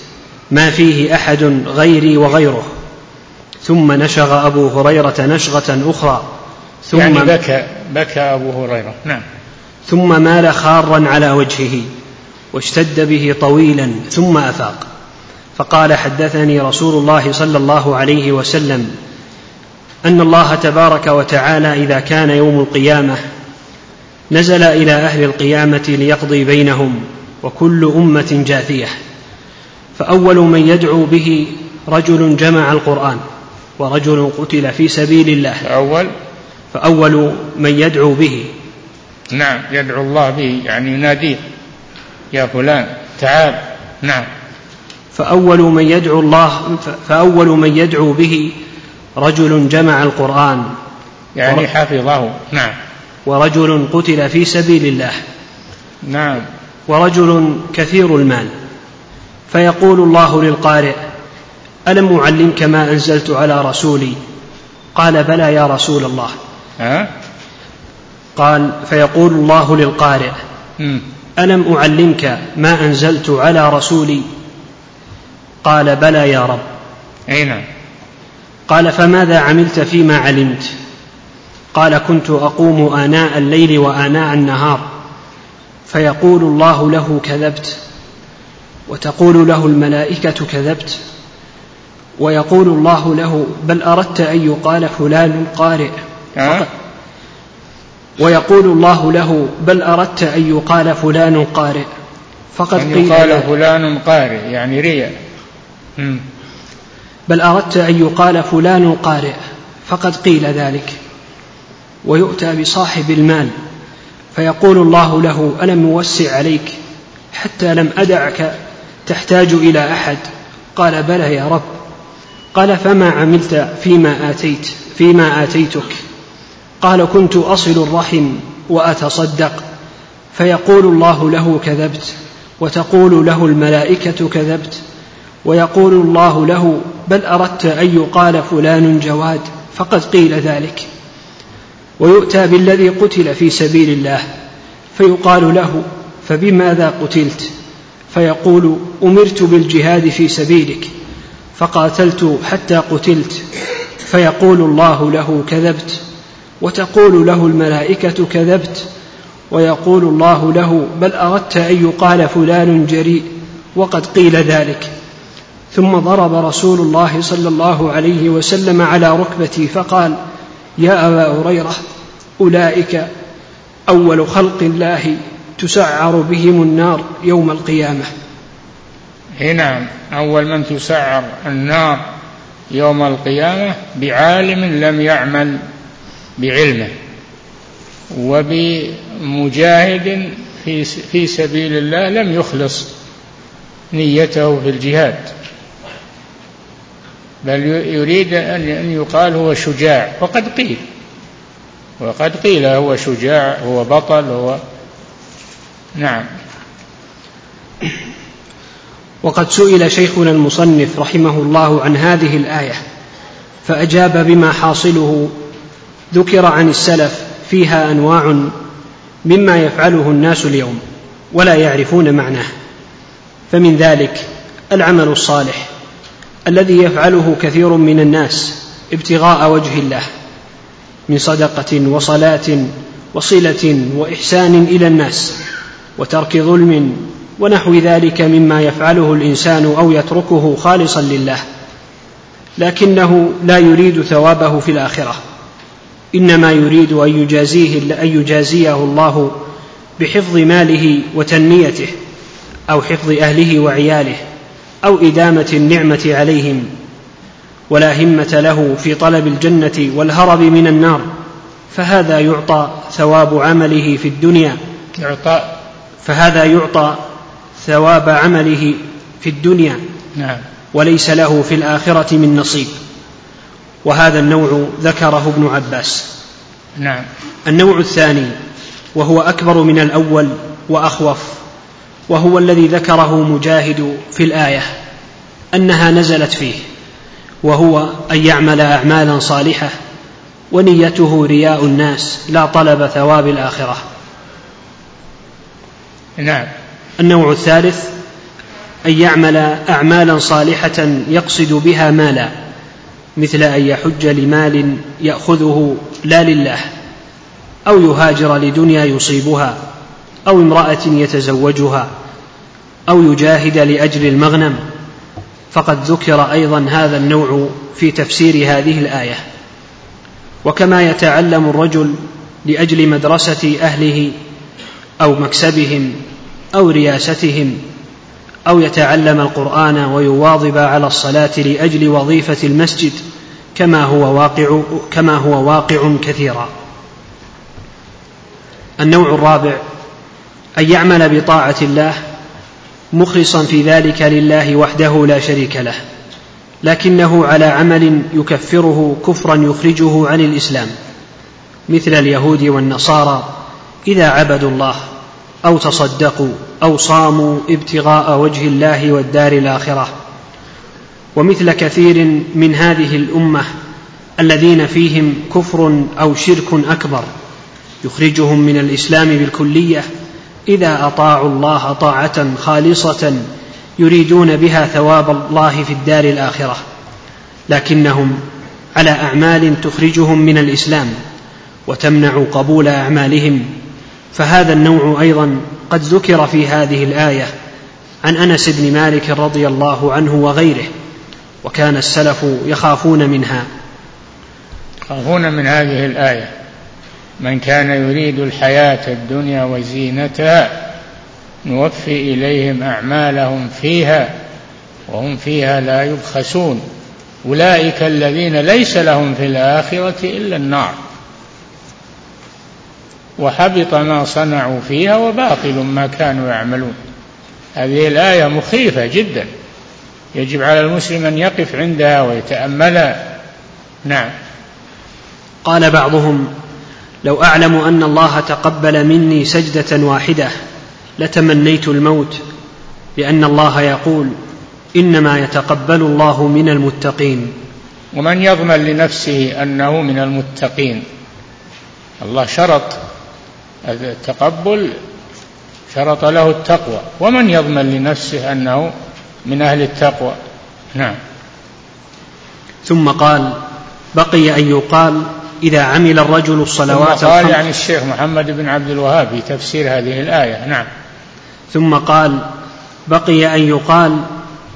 ما فيه أحد غيري وغيره. ثم نشغ أبو هريرة نشغة أخرى. ثم يعني بكى بكى أبو هريرة نعم. ثم مال خارا على وجهه. واشتد به طويلا ثم أفاق. فقال حدثني رسول الله صلى الله عليه وسلم أن الله تبارك وتعالى إذا كان يوم القيامة نزل إلى أهل القيامة ليقضي بينهم وكل أمة جاثية. فأول من يدعو به رجل جمع القرآن ورجل قتل في سبيل الله. أول فأول من يدعو به. نعم يدعو الله به يعني يناديه. يا فلان تعال. نعم. فأول من يدعو الله فأول من يدعو به رجل جمع القرآن. يعني حفظه. نعم. ورجل قتل في سبيل الله. نعم. ورجل كثير المال. فيقول الله للقارئ ألم أعلمك ما أنزلت على رسولي؟ قال بلى يا رسول الله. ها؟ قال فيقول الله للقارئ مم. ألم أعلمك ما أنزلت على رسولي؟ قال بلى يا رب. أي نعم. قال فماذا عملت فيما علمت؟ قال كنت أقوم آناء الليل وآناء النهار فيقول الله له كذبت وتقول له الملائكة كذبت ويقول الله له بل أردت أن يقال فلان قارئ. ها ويقول الله له بل أردت أن يقال فلان قارئ. فقد أن قيل يقال فلان قارئ يعني رياء بل أردت أن يقال فلان قارئ. فقد قيل ذلك. ويؤتى بصاحب المال. فيقول الله له ألم يوسع عليك؟ حتى لم أدعك تحتاج إلى أحد. قال بلى يا رب. قال فما عملت فيما آتيت فيما آتيتك؟ قال كنت أصل الرحم وأتصدق فيقول الله له كذبت وتقول له الملائكة كذبت ويقول الله له بل أردت أن يقال فلان جواد فقد قيل ذلك. ويؤتى بالذي قتل في سبيل الله فيقال له فبماذا قتلت؟ فيقول أمرت بالجهاد في سبيلك فقاتلت حتى قتلت فيقول الله له كذبت. وتقول له الملائكة كذبت ويقول الله له بل أردت أن يقال فلان جريء وقد قيل ذلك. ثم ضرب رسول الله صلى الله عليه وسلم على ركبتي فقال يا أبا هريره أولئك أول خلق الله تسعر بهم النار يوم القيامة. نعم أول من تسعر النار يوم القيامة بعالم لم يعمل. بعلمه وبمجاهد في في سبيل الله لم يخلص نيته في الجهاد. بل يريد أن يقال هو شجاع وقد قيل وقد قيل هو شجاع هو بطل هو نعم. وقد سئل شيخنا المصنف رحمه الله عن هذه الآية فأجاب بما حاصله ذكر عن السلف فيها أنواع مما يفعله الناس اليوم ولا يعرفون معناه. فمن ذلك العمل الصالح الذي يفعله كثير من الناس ابتغاء وجه الله من صدقة وصلاة وصلة وإحسان إلى الناس وترك ظلم ونحو ذلك مما يفعله الإنسان أو يتركه خالصا لله لكنه لا يريد ثوابه في الآخرة. إنما يريد أن يجازيه أن يجازيه الله بحفظ ماله وتنميته أو حفظ أهله وعياله أو إدامة النعمة عليهم ولا همة له في طلب الجنة والهرب من النار. فهذا يعطى ثواب عمله في الدنيا. يعطى. فهذا يعطى ثواب عمله في الدنيا. نعم. وليس له في الآخرة من نصيب. وهذا النوع ذكره ابن عباس. نعم. النوع الثاني وهو أكبر من الأول وأخوف وهو الذي ذكره مجاهد في الآية أنها نزلت فيه وهو أن يعمل أعمالا صالحة ونيته رياء الناس لا طلب ثواب الآخرة. نعم. النوع الثالث أن يعمل أعمالا صالحة يقصد بها مالا. مثل أن يحج لمال يأخذه لا لله أو يهاجر لدنيا يصيبها أو امرأة يتزوجها أو يجاهد لأجل المغنم. فقد ذكر أيضا هذا النوع في تفسير هذه الآية. وكما يتعلم الرجل لأجل مدرسة أهله أو مكسبهم أو رياستهم أو يتعلم القرآن ويواظب على الصلاة لأجل وظيفة المسجد كما هو واقع كما هو واقع كثيرا. النوع الرابع أن يعمل بطاعة الله مخلصا في ذلك لله وحده لا شريك له لكنه على عمل يكفره كفرا يخرجه عن الإسلام مثل اليهود والنصارى إذا عبدوا الله أو تصدقوا أو صاموا ابتغاء وجه الله والدار الآخرة. ومثل كثير من هذه الأمة الذين فيهم كفر أو شرك أكبر يخرجهم من الإسلام بالكلية إذا أطاعوا الله طاعة خالصة يريدون بها ثواب الله في الدار الآخرة. لكنهم على أعمال تخرجهم من الإسلام وتمنع قبول أعمالهم فهذا النوع أيضا قد ذكر في هذه الآية عن أنس بن مالك رضي الله عنه وغيره وكان السلف يخافون منها. يخافون من هذه الآية. من كان يريد الحياة الدنيا وزينتها نوفي إليهم أعمالهم فيها وهم فيها لا يبخسون. أولئك الذين ليس لهم في الآخرة إلا النار. وحبط ما صنعوا فيها وباطل ما كانوا يعملون. هذه الآية مخيفة جدا. يجب على المسلم أن يقف عندها ويتأملها نعم. قال بعضهم لو أعلم أن الله تقبل مني سجدة واحدة لتمنيت الموت لأن الله يقول إنما يتقبل الله من المتقين. ومن يضمن لنفسه أنه من المتقين؟ الله شرط التقبل شرط له التقوى ومن يضمن لنفسه أنه من أهل التقوى. نعم. ثم قال بقي أن يقال إذا عمل الرجل الصلوات ثم قال يعني الشيخ محمد بن عبد الوهاب في تفسير هذه الآية. نعم. ثم قال بقي أن يقال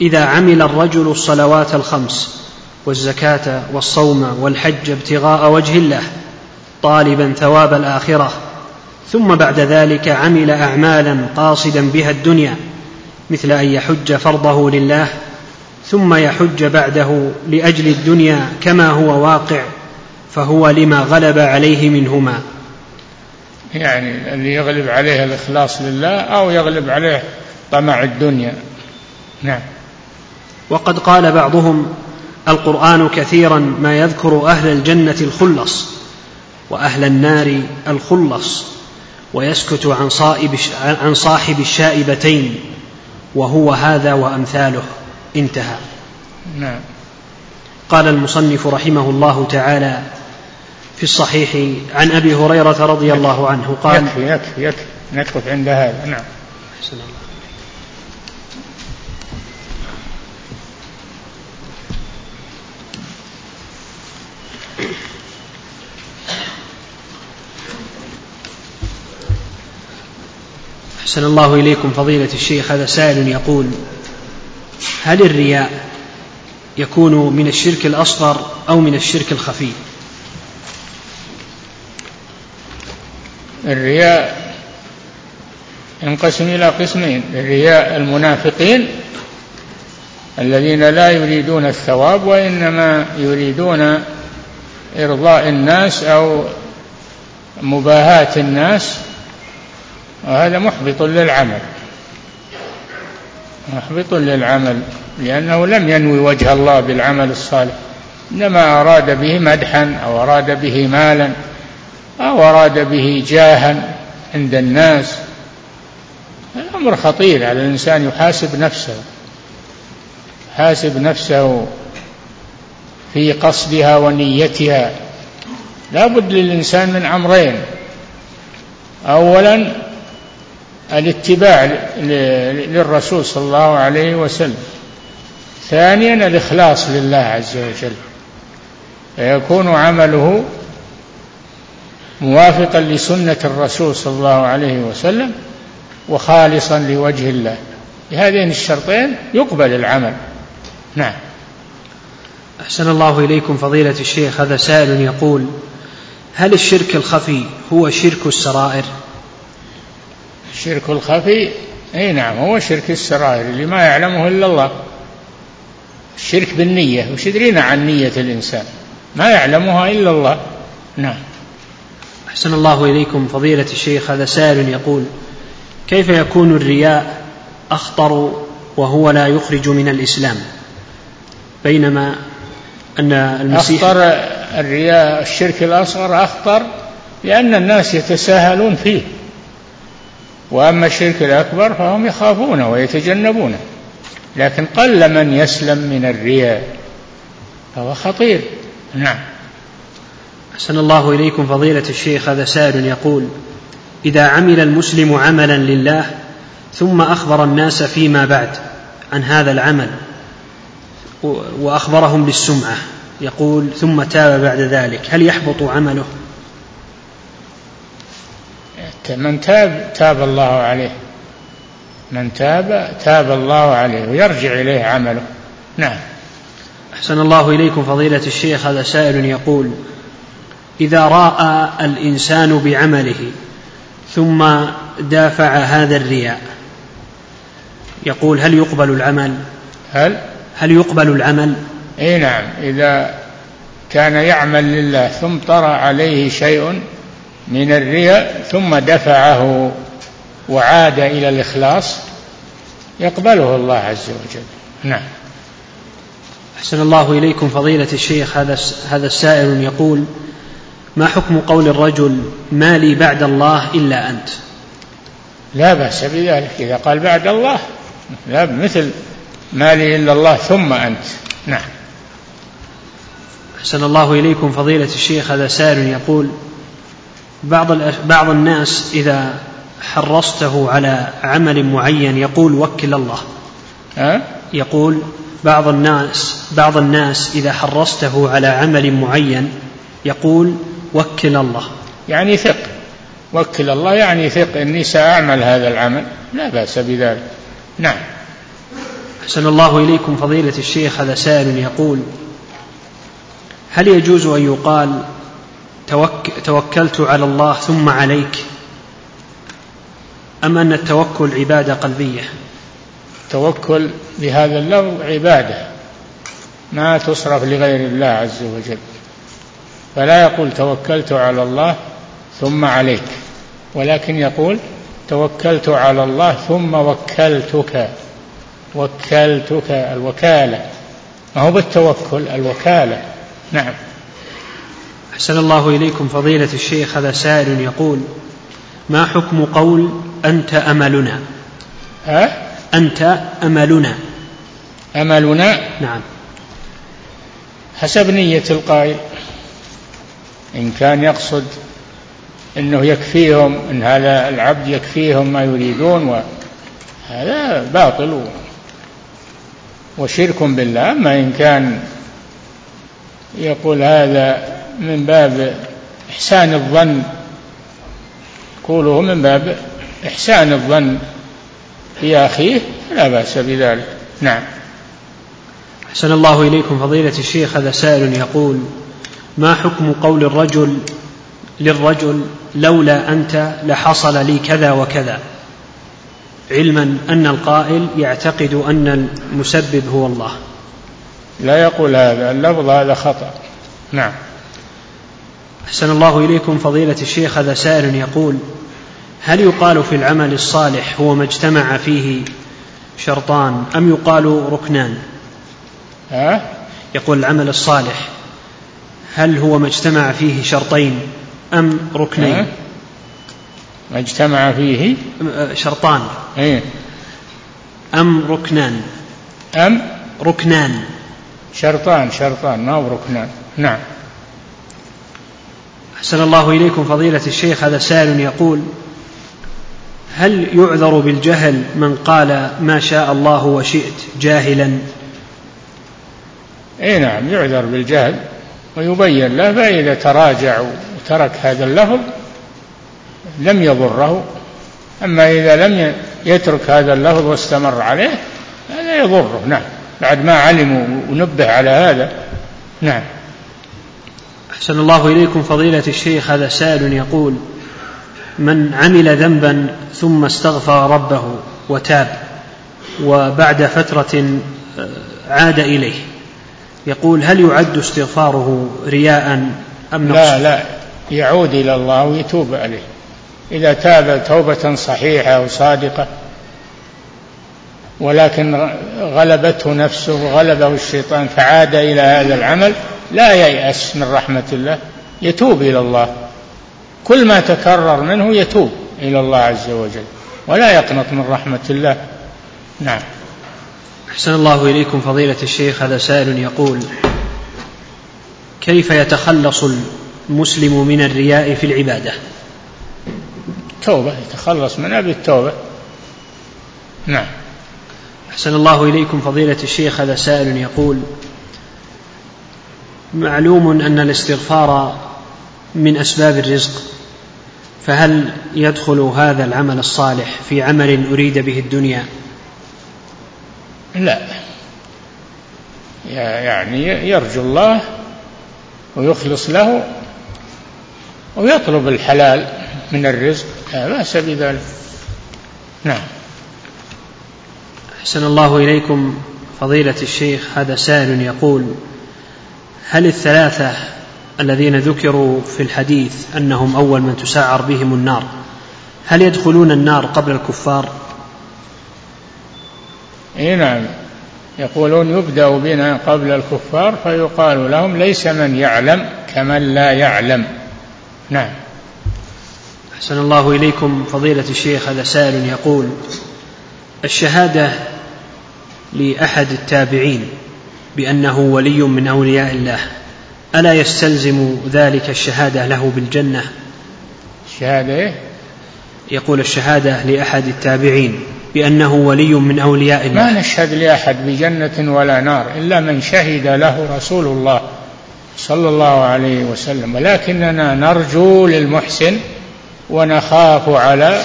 إذا عمل الرجل الصلوات الخمس والزكاة والصوم والحج ابتغاء وجه الله طالبا ثواب الآخرة ثم بعد ذلك عمل أعمالا قاصدا بها الدنيا مثل أن يحج فرضه لله ثم يحج بعده لأجل الدنيا كما هو واقع فهو لما غلب عليه منهما. يعني اللي يغلب عليه الإخلاص لله أو يغلب عليه طمع الدنيا. نعم. وقد قال بعضهم القرآن كثيرا ما يذكر أهل الجنة الخلص وأهل النار الخلص. ويسكت عن, صائب عن صاحب الشائبتين. وهو هذا وأمثاله. انتهى. نعم. قال المصنف رحمه الله تعالى في الصحيح عن أبي هريرة رضي الله عنه قال يكفي يكفي يكفي. نقف عند هذا. نعم. الله أحسن الله إليكم فضيلة الشيخ هذا سائل يقول هل الرياء يكون من الشرك الأصغر أو من الشرك الخفي؟ الرياء ينقسم إلى قسمين الرياء المنافقين الذين لا يريدون الثواب وإنما يريدون إرضاء الناس أو مباهاة الناس. وهذا محبط للعمل. محبط للعمل لأنه لم ينوي وجه الله بالعمل الصالح. إنما أراد به مدحا أو أراد به مالا أو أراد به جاها عند الناس. الأمر خطير على الإنسان يحاسب نفسه. يحاسب نفسه في قصدها ونيتها. لا بد للإنسان من أمرين. أولا الاتباع للرسول صلى الله عليه وسلم. ثانيا الإخلاص لله عز وجل. فيكون عمله موافقا لسنة الرسول صلى الله عليه وسلم وخالصا لوجه الله. بهذين الشرطين يقبل العمل. نعم. أحسن الله إليكم فضيلة الشيخ هذا سائل يقول هل الشرك الخفي هو شرك السرائر؟ الشرك الخفي إي نعم هو شرك السرائر اللي ما يعلمه إلا الله. الشرك بالنية وش يدرينا عن نية الإنسان؟ ما يعلمها إلا الله. نعم. أحسن الله إليكم فضيلة الشيخ هذا سائل يقول كيف يكون الرياء أخطر وهو لا يخرج من الإسلام؟ بينما أن المسيح أخطر الرياء الشرك الأصغر أخطر لأن الناس يتساهلون فيه. وأما الشرك الأكبر فهم يخافونه ويتجنبونه. لكن قل من يسلم من الرياء فهو خطير. نعم. أحسن الله إليكم فضيلة الشيخ هذا سائل يقول إذا عمل المسلم عملا لله ثم أخبر الناس فيما بعد عن هذا العمل وأخبرهم بالسمعة يقول ثم تاب بعد ذلك هل يحبط عمله؟ من تاب تاب الله عليه. من تاب تاب الله عليه ويرجع إليه عمله. نعم. أحسن الله إليكم فضيلة الشيخ هذا سائل يقول إذا رأى الإنسان بعمله ثم دافع هذا الرياء يقول هل يقبل العمل؟ هل؟ هل يقبل العمل؟ إي نعم. إذا كان يعمل لله ثم طرأ عليه شيء من الرياء ثم دفعه وعاد إلى الإخلاص يقبله الله عز وجل. نعم. أحسن الله إليكم فضيلة الشيخ هذا هذا السائل يقول ما حكم قول الرجل ما لي بعد الله إلا أنت لا بأس بذلك. إذا قال بعد الله لا مثل ما لي إلا الله ثم أنت نعم. أحسن الله إليكم فضيلة الشيخ هذا سائل يقول بعض بعض الناس إذا حرصته على عمل معين يقول وكل الله. ها؟ يقول بعض الناس بعض الناس إذا حرصته على عمل معين يقول وكل الله. يعني ثق. وكل الله يعني ثق إني سأعمل هذا العمل. لا بأس بذلك. نعم. أحسن الله إليكم فضيلة الشيخ هذا سائل يقول هل يجوز أن يقال توك توكلت على الله ثم عليك. أم أن التوكل عبادة قلبية؟ التوكل بهذا اللفظ عبادة. ما تصرف لغير الله عز وجل. فلا يقول توكلت على الله ثم عليك. ولكن يقول توكلت على الله ثم وكلتك. وكلتك الوكالة. ما هو بالتوكل؟ الوكالة. نعم. أحسن الله إليكم فضيلة الشيخ هذا سائل يقول ما حكم قول أنت أملنا؟ ها؟ أنت أملنا. أملنا؟ نعم. حسب نية القائل. إن كان يقصد أنه يكفيهم أن هذا العبد يكفيهم ما يريدون هذا باطل وشرك بالله. أما إن كان يقول هذا من باب إحسان الظن. يقوله من باب إحسان الظن في أخيه لا بأس بذلك. نعم. أحسن الله إليكم فضيلة الشيخ هذا سائل يقول ما حكم قول الرجل للرجل لولا أنت لحصل لي كذا وكذا؟ علما أن القائل يعتقد أن المسبب هو الله. لا يقول هذا اللفظ هذا خطأ. نعم. أحسن الله إليكم فضيلة الشيخ هذا سائل يقول هل يقال في العمل الصالح هو ما اجتمع فيه شرطان أم يقال ركنان؟ ها؟ يقول العمل الصالح هل هو ما اجتمع فيه شرطين أم ركنين؟ ما اجتمع فيه؟ شرطان. إيه. أم ركنان. أم؟ ركنان. شرطان شرطان ما هو ركنان. نعم. أحسن الله إليكم فضيلة الشيخ هذا سائل يقول هل يعذر بالجهل من قال ما شاء الله وشئت جاهلا؟ إي نعم يعذر بالجهل ويبين له فإذا تراجع وترك هذا اللفظ لم يضره. أما إذا لم يترك هذا اللفظ واستمر عليه هذا يضره. نعم بعد ما علم ونبه على هذا. نعم. أحسن الله إليكم فضيلة الشيخ هذا سائل يقول من عمل ذنبا ثم استغفر ربه وتاب وبعد فترة آه، عاد إليه. يقول هل يعد استغفاره رياء أم نقص؟ لا لا يعود إلى الله ويتوب عليه. إذا تاب توبة صحيحة وصادقة ولكن غلبته نفسه وغلبه الشيطان فعاد إلى هذا العمل لا ييأس من رحمة الله يتوب إلى الله. كل ما تكرر منه يتوب إلى الله عز وجل ولا يقنط من رحمة الله. نعم. أحسن الله إليكم فضيلة الشيخ هذا سائل يقول كيف يتخلص المسلم من الرياء في العبادة؟ توبة يتخلص منها بالتوبة. نعم. أحسن الله إليكم فضيلة الشيخ هذا سائل يقول معلوم أن الاستغفار من أسباب الرزق فهل يدخل هذا العمل الصالح في عمل أريد به الدنيا؟ لا. يعني يرجو الله ويخلص له ويطلب الحلال من الرزق. لا بأس بذلك. نعم. أحسن الله إليكم. فضيلة الشيخ هذا سائل يقول هل الثلاثة الذين ذكروا في الحديث أنهم أول من تسعر بهم النار هل يدخلون النار قبل الكفار؟ إي نعم. يقولون يبدأ بنا قبل الكفار فيقال لهم ليس من يعلم كمن لا يعلم. نعم. أحسن الله إليكم فضيلة الشيخ هذا سائل يقول الشهادة لأحد التابعين بأنه ولي من أولياء الله. ألا يستلزم ذلك الشهادة له بالجنة؟ شهادة إيه؟ يقول الشهادة لأحد التابعين بأنه ولي من أولياء الله. ما نشهد لأحد بجنة ولا نار إلا من شهد له رسول الله صلى الله عليه وسلم. ولكننا نرجو للمحسن ونخاف على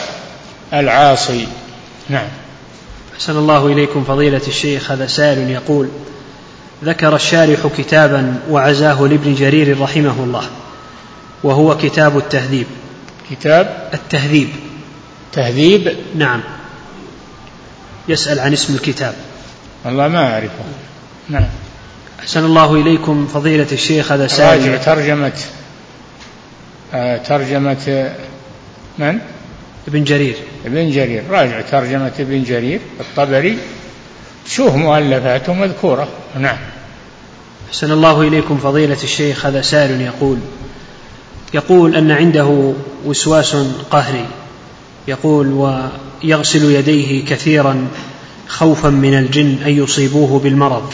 العاصي. نعم. أحسن الله إليكم فضيلة الشيخ. هذا سائل يقول ذكر الشارح كتابا وعزاه لابن جرير رحمه الله وهو كتاب التهذيب. كتاب التهذيب. تهذيب؟ نعم. يسأل عن اسم الكتاب. والله ما أعرفه. نعم. أحسن الله إليكم فضيلة الشيخ هذا سائل. راجع ترجمة آه ترجمة من؟ ابن جرير. ابن جرير. راجع ترجمة ابن جرير الطبري. شوف مؤلفاته مذكورة نعم. أحسن الله إليكم فضيلة الشيخ هذا سائل يقول يقول أن عنده وسواس قهري. يقول ويغسل يديه كثيرا خوفا من الجن أن يصيبوه بالمرض.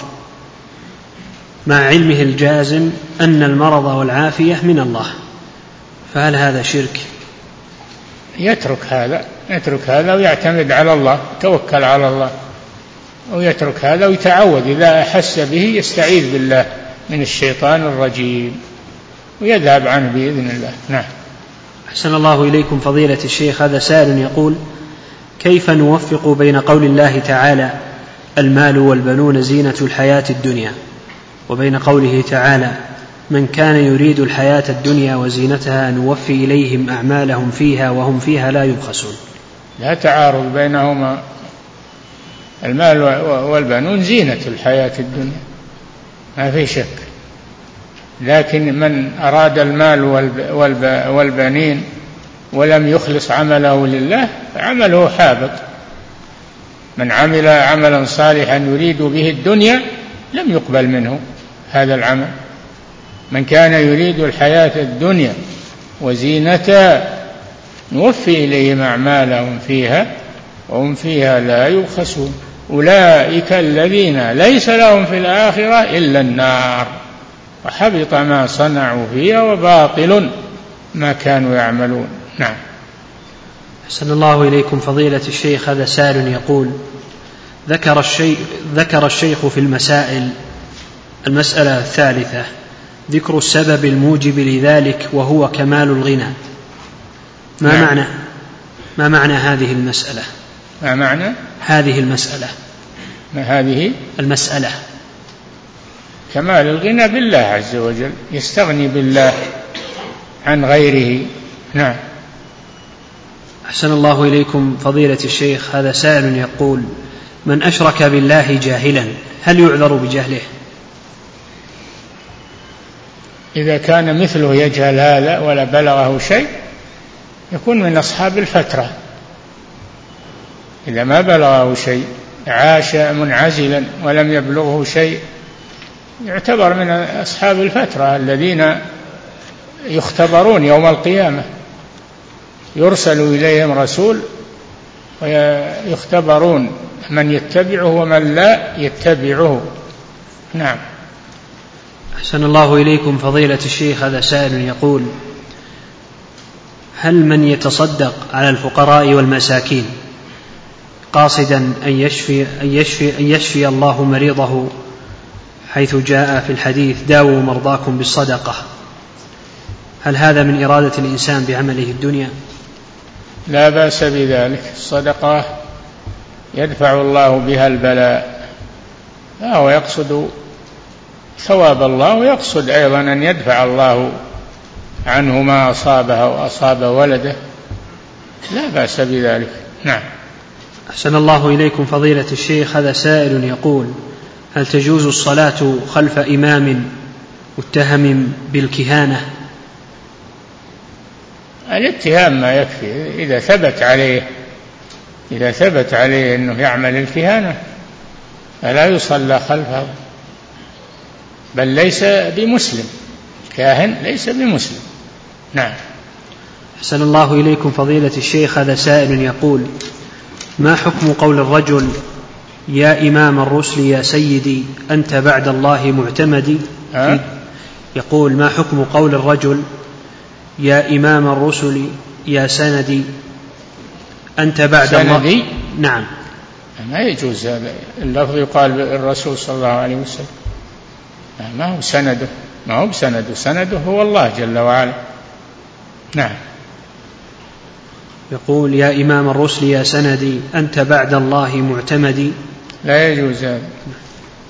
مع علمه الجازم أن المرض والعافية من الله. فهل هذا شرك؟ يترك هذا يترك هذا ويعتمد على الله توكل على الله. ويترك هذا ويتعود. إذا أحس به يستعيذ بالله من الشيطان الرجيم ويذهب عنه بإذن الله. نعم. أحسن الله إليكم فضيلة الشيخ. هذا سائل يقول كيف نوفق بين قول الله تعالى المال والبنون زينة الحياة الدنيا وبين قوله تعالى من كان يريد الحياة الدنيا وزينتها نوفي إليهم أعمالهم فيها وهم فيها لا يبخسون لا تعارض بينهما. المال والبنون زينة الحياة الدنيا. ما في شك. لكن من أراد المال والبنين ولم يخلص عمله لله فعمله حابط. من عمل عملا صالحا يريد به الدنيا لم يقبل منه هذا العمل. من كان يريد الحياة الدنيا وزينتها نوفي إليهم أعمالهم فيها وهم فيها لا يبخسون. أولئك الذين ليس لهم في الآخرة إلا النار. وحبط ما صنعوا فيها وباطل ما كانوا يعملون. نعم. أحسن الله إليكم فضيلة الشيخ هذا سائل يقول ذكر الشيخ ذكر الشيخ في المسائل المسألة الثالثة ذكر السبب الموجب لذلك وهو كمال الغنى. ما نعم. معنى ما معنى هذه المسألة؟ ما معنى؟ هذه المسألة. ما هذه؟ المسألة. كمال الغنى بالله عز وجل يستغني بالله عن غيره. نعم. أحسن الله إليكم فضيلة الشيخ هذا سائل يقول من أشرك بالله جاهلا هل يعذر بجهله؟ إذا كان مثله يجهل هذا ولا بلغه شيء يكون من أصحاب الفترة. إذا ما بلغه شيء عاش منعزلا ولم يبلغه شيء يعتبر من أصحاب الفترة الذين يختبرون يوم القيامة. يرسل إليهم رسول ويختبرون من يتبعه ومن لا يتبعه. نعم. أحسن الله إليكم فضيلة الشيخ هذا سائل يقول هل من يتصدق على الفقراء والمساكين؟ قاصدا أن يشفي أن يشفي أن يشفي الله مريضه حيث جاء في الحديث داووا مرضاكم بالصدقة. هل هذا من إرادة الإنسان بعمله الدنيا؟ لا بأس بذلك. الصدقة يدفع الله بها البلاء. فهو يقصد ثواب الله ويقصد أيضا أن يدفع الله عنه ما أصابه وأصاب ولده. لا بأس بذلك. نعم. أحسن الله إليكم فضيلة الشيخ هذا سائل يقول هل تجوز الصلاة خلف إمام متهم بالكهانة؟ الاتهام ما يكفي إذا ثبت عليه إذا ثبت عليه أنه يعمل الكهانة فلا يصلى خلفه بل ليس بمسلم كاهن ليس بمسلم. نعم. أحسن الله إليكم فضيلة الشيخ هذا سائل يقول ما حكم قول الرجل يا إمام الرسل يا سيدي أنت بعد الله معتمدي يقول ما حكم قول الرجل يا إمام الرسل يا سندي أنت بعد سندي؟ الله نعم. ما يجوز هذا. اللفظ يقال الرسول صلى الله عليه وسلم. ما هو سنده؟ ما هو بسنده. سنده هو الله جل وعلا. نعم. يقول يا إمام الرسل يا سندي أنت بعد الله معتمدي. لا يجوز هذا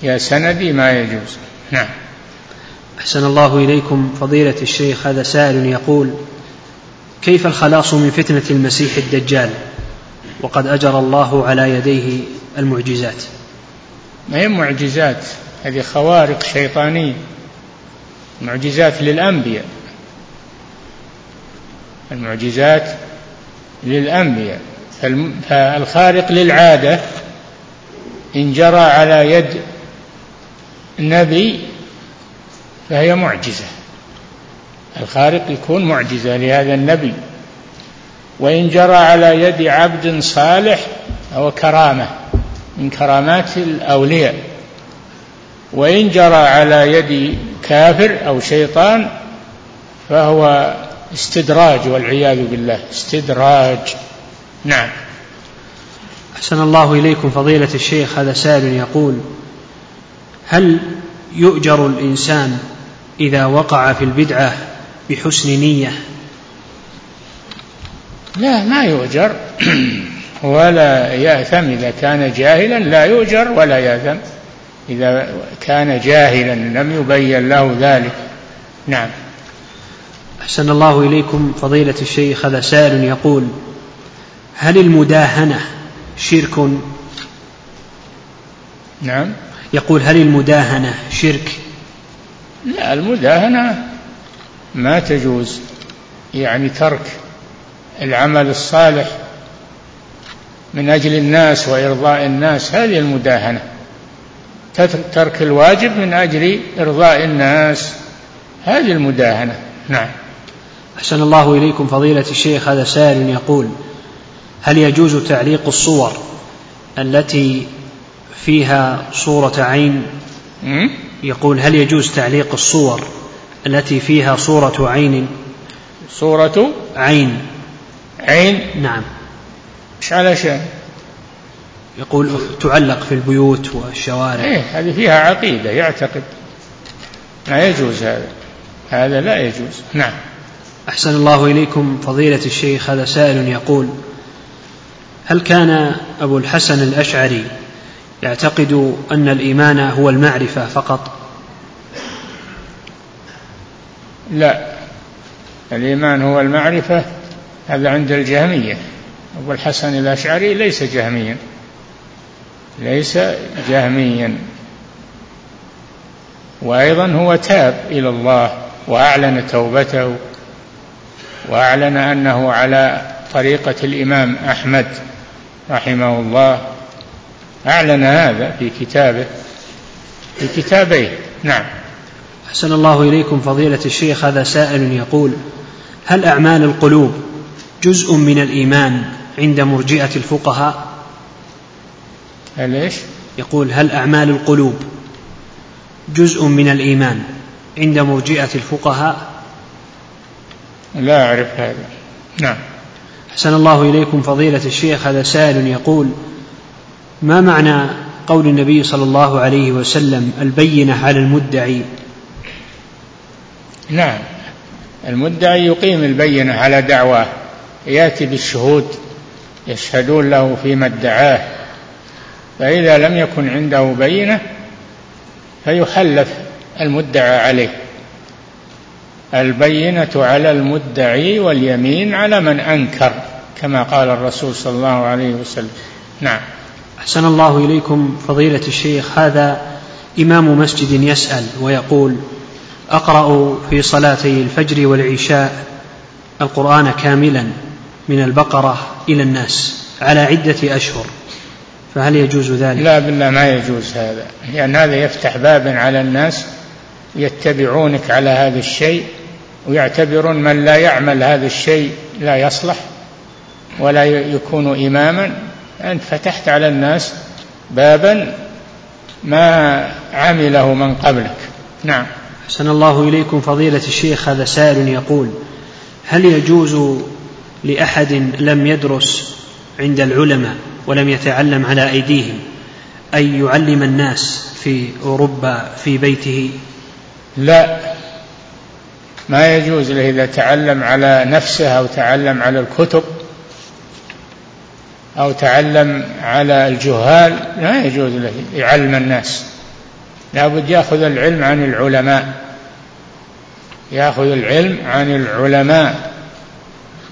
يا سندي ما يجوز. نعم. أحسن الله إليكم. فضيلة الشيخ هذا سائل يقول كيف الخلاص من فتنة المسيح الدجال؟ وقد أجرى الله على يديه المعجزات. ما هي معجزات؟ هذه خوارق شيطانية. معجزات للأنبياء. المعجزات للأنبياء. فالخارق للعادة إن جرى على يد نبي فهي معجزة. الخارق يكون معجزة لهذا النبي. وإن جرى على يد عبد صالح فهو كرامة من كرامات الأولياء. وإن جرى على يد كافر أو شيطان فهو استدراج والعياذ بالله. استدراج. نعم. أحسن الله إليكم فضيلة الشيخ هذا سائل يقول هل يؤجر الإنسان إذا وقع في البدعة بحسن نية؟ لا ما يؤجر. ولا يأثم إذا كان جاهلا لا يؤجر ولا يأثم. إذا كان جاهلا لم يبين له ذلك. نعم. أحسن الله إليكم فضيلة الشيخ هذا سائل يقول هل المداهنة شرك؟ نعم. يقول هل المداهنة شرك؟ لا المداهنة ما تجوز يعني ترك العمل الصالح من أجل الناس وإرضاء الناس هذه المداهنة. ترك الواجب من أجل إرضاء الناس هذه المداهنة. نعم. أحسن الله إليكم فضيلة الشيخ هذا سائل يقول هل يجوز تعليق الصور التي فيها صورة عين؟ يقول هل يجوز تعليق الصور التي فيها صورة عين؟ صورة عين. عين؟ نعم. إيش علشان يقول تعلق في البيوت والشوارع. إيه هذه فيها عقيدة يعتقد. لا يجوز هذا. هذا لا يجوز. نعم. أحسن الله إليكم فضيلة الشيخ هذا سائل يقول هل كان أبو الحسن الأشعري يعتقد أن الإيمان هو المعرفة فقط؟ لا. الإيمان هو المعرفة هذا عند الجهمية. أبو الحسن الأشعري ليس جهميا. ليس جهميا. وأيضا هو تاب إلى الله وأعلن توبته. وأعلن أنه على طريقة الإمام أحمد رحمه الله. أعلن هذا في كتابه في كتابيه. نعم. أحسن الله إليكم فضيلة الشيخ هذا سائل يقول هل أعمال القلوب جزء من الإيمان عند مرجئة الفقهاء؟ هل إيش؟ يقول هل أعمال القلوب جزء من الإيمان عند مرجئة الفقهاء؟ لا أعرف هذا. نعم. أحسن الله إليكم فضيلة الشيخ هذا سائل يقول ما معنى قول النبي صلى الله عليه وسلم البينة على المدعي؟ نعم. المدعي يقيم البينة على دعواه يأتي بالشهود يشهدون له فيما ادعاه. فإذا لم يكن عنده بينة فيحلف المدعى عليه. البينة على المدعي واليمين على من أنكر كما قال الرسول صلى الله عليه وسلم. نعم. أحسن الله إليكم فضيلة الشيخ. هذا إمام مسجد يسأل ويقول أقرأ في صلاتي الفجر والعشاء القرآن كاملا من البقرة إلى الناس على عدة أشهر فهل يجوز ذلك؟ لا بالله ما يجوز هذا لأن هذا يفتح بابا على الناس يتبعونك على هذا الشيء. ويعتبرون من لا يعمل هذا الشيء لا يصلح ولا يكون إماما. أنت فتحت على الناس بابا ما عمله من قبلك. نعم. أحسن الله إليكم فضيلة الشيخ هذا سائل يقول هل يجوز لأحد لم يدرس عند العلماء ولم يتعلم على أيديهم أن يعلم الناس في أوروبا في بيته؟ لا. ما يجوز له إذا تعلم على نفسه أو تعلم على الكتب أو تعلم على الجهال لا يجوز له يعلم الناس. لابد يأخذ العلم عن العلماء. يأخذ العلم عن العلماء.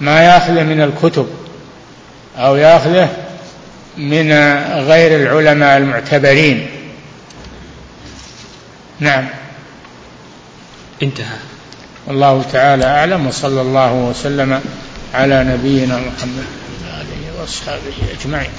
ما يأخذه من الكتب أو يأخذه من غير العلماء المعتبرين. نعم. انتهى. والله تعالى أعلم وصلى الله وسلم على نبينا محمد وآله وأصحابه أجمعين.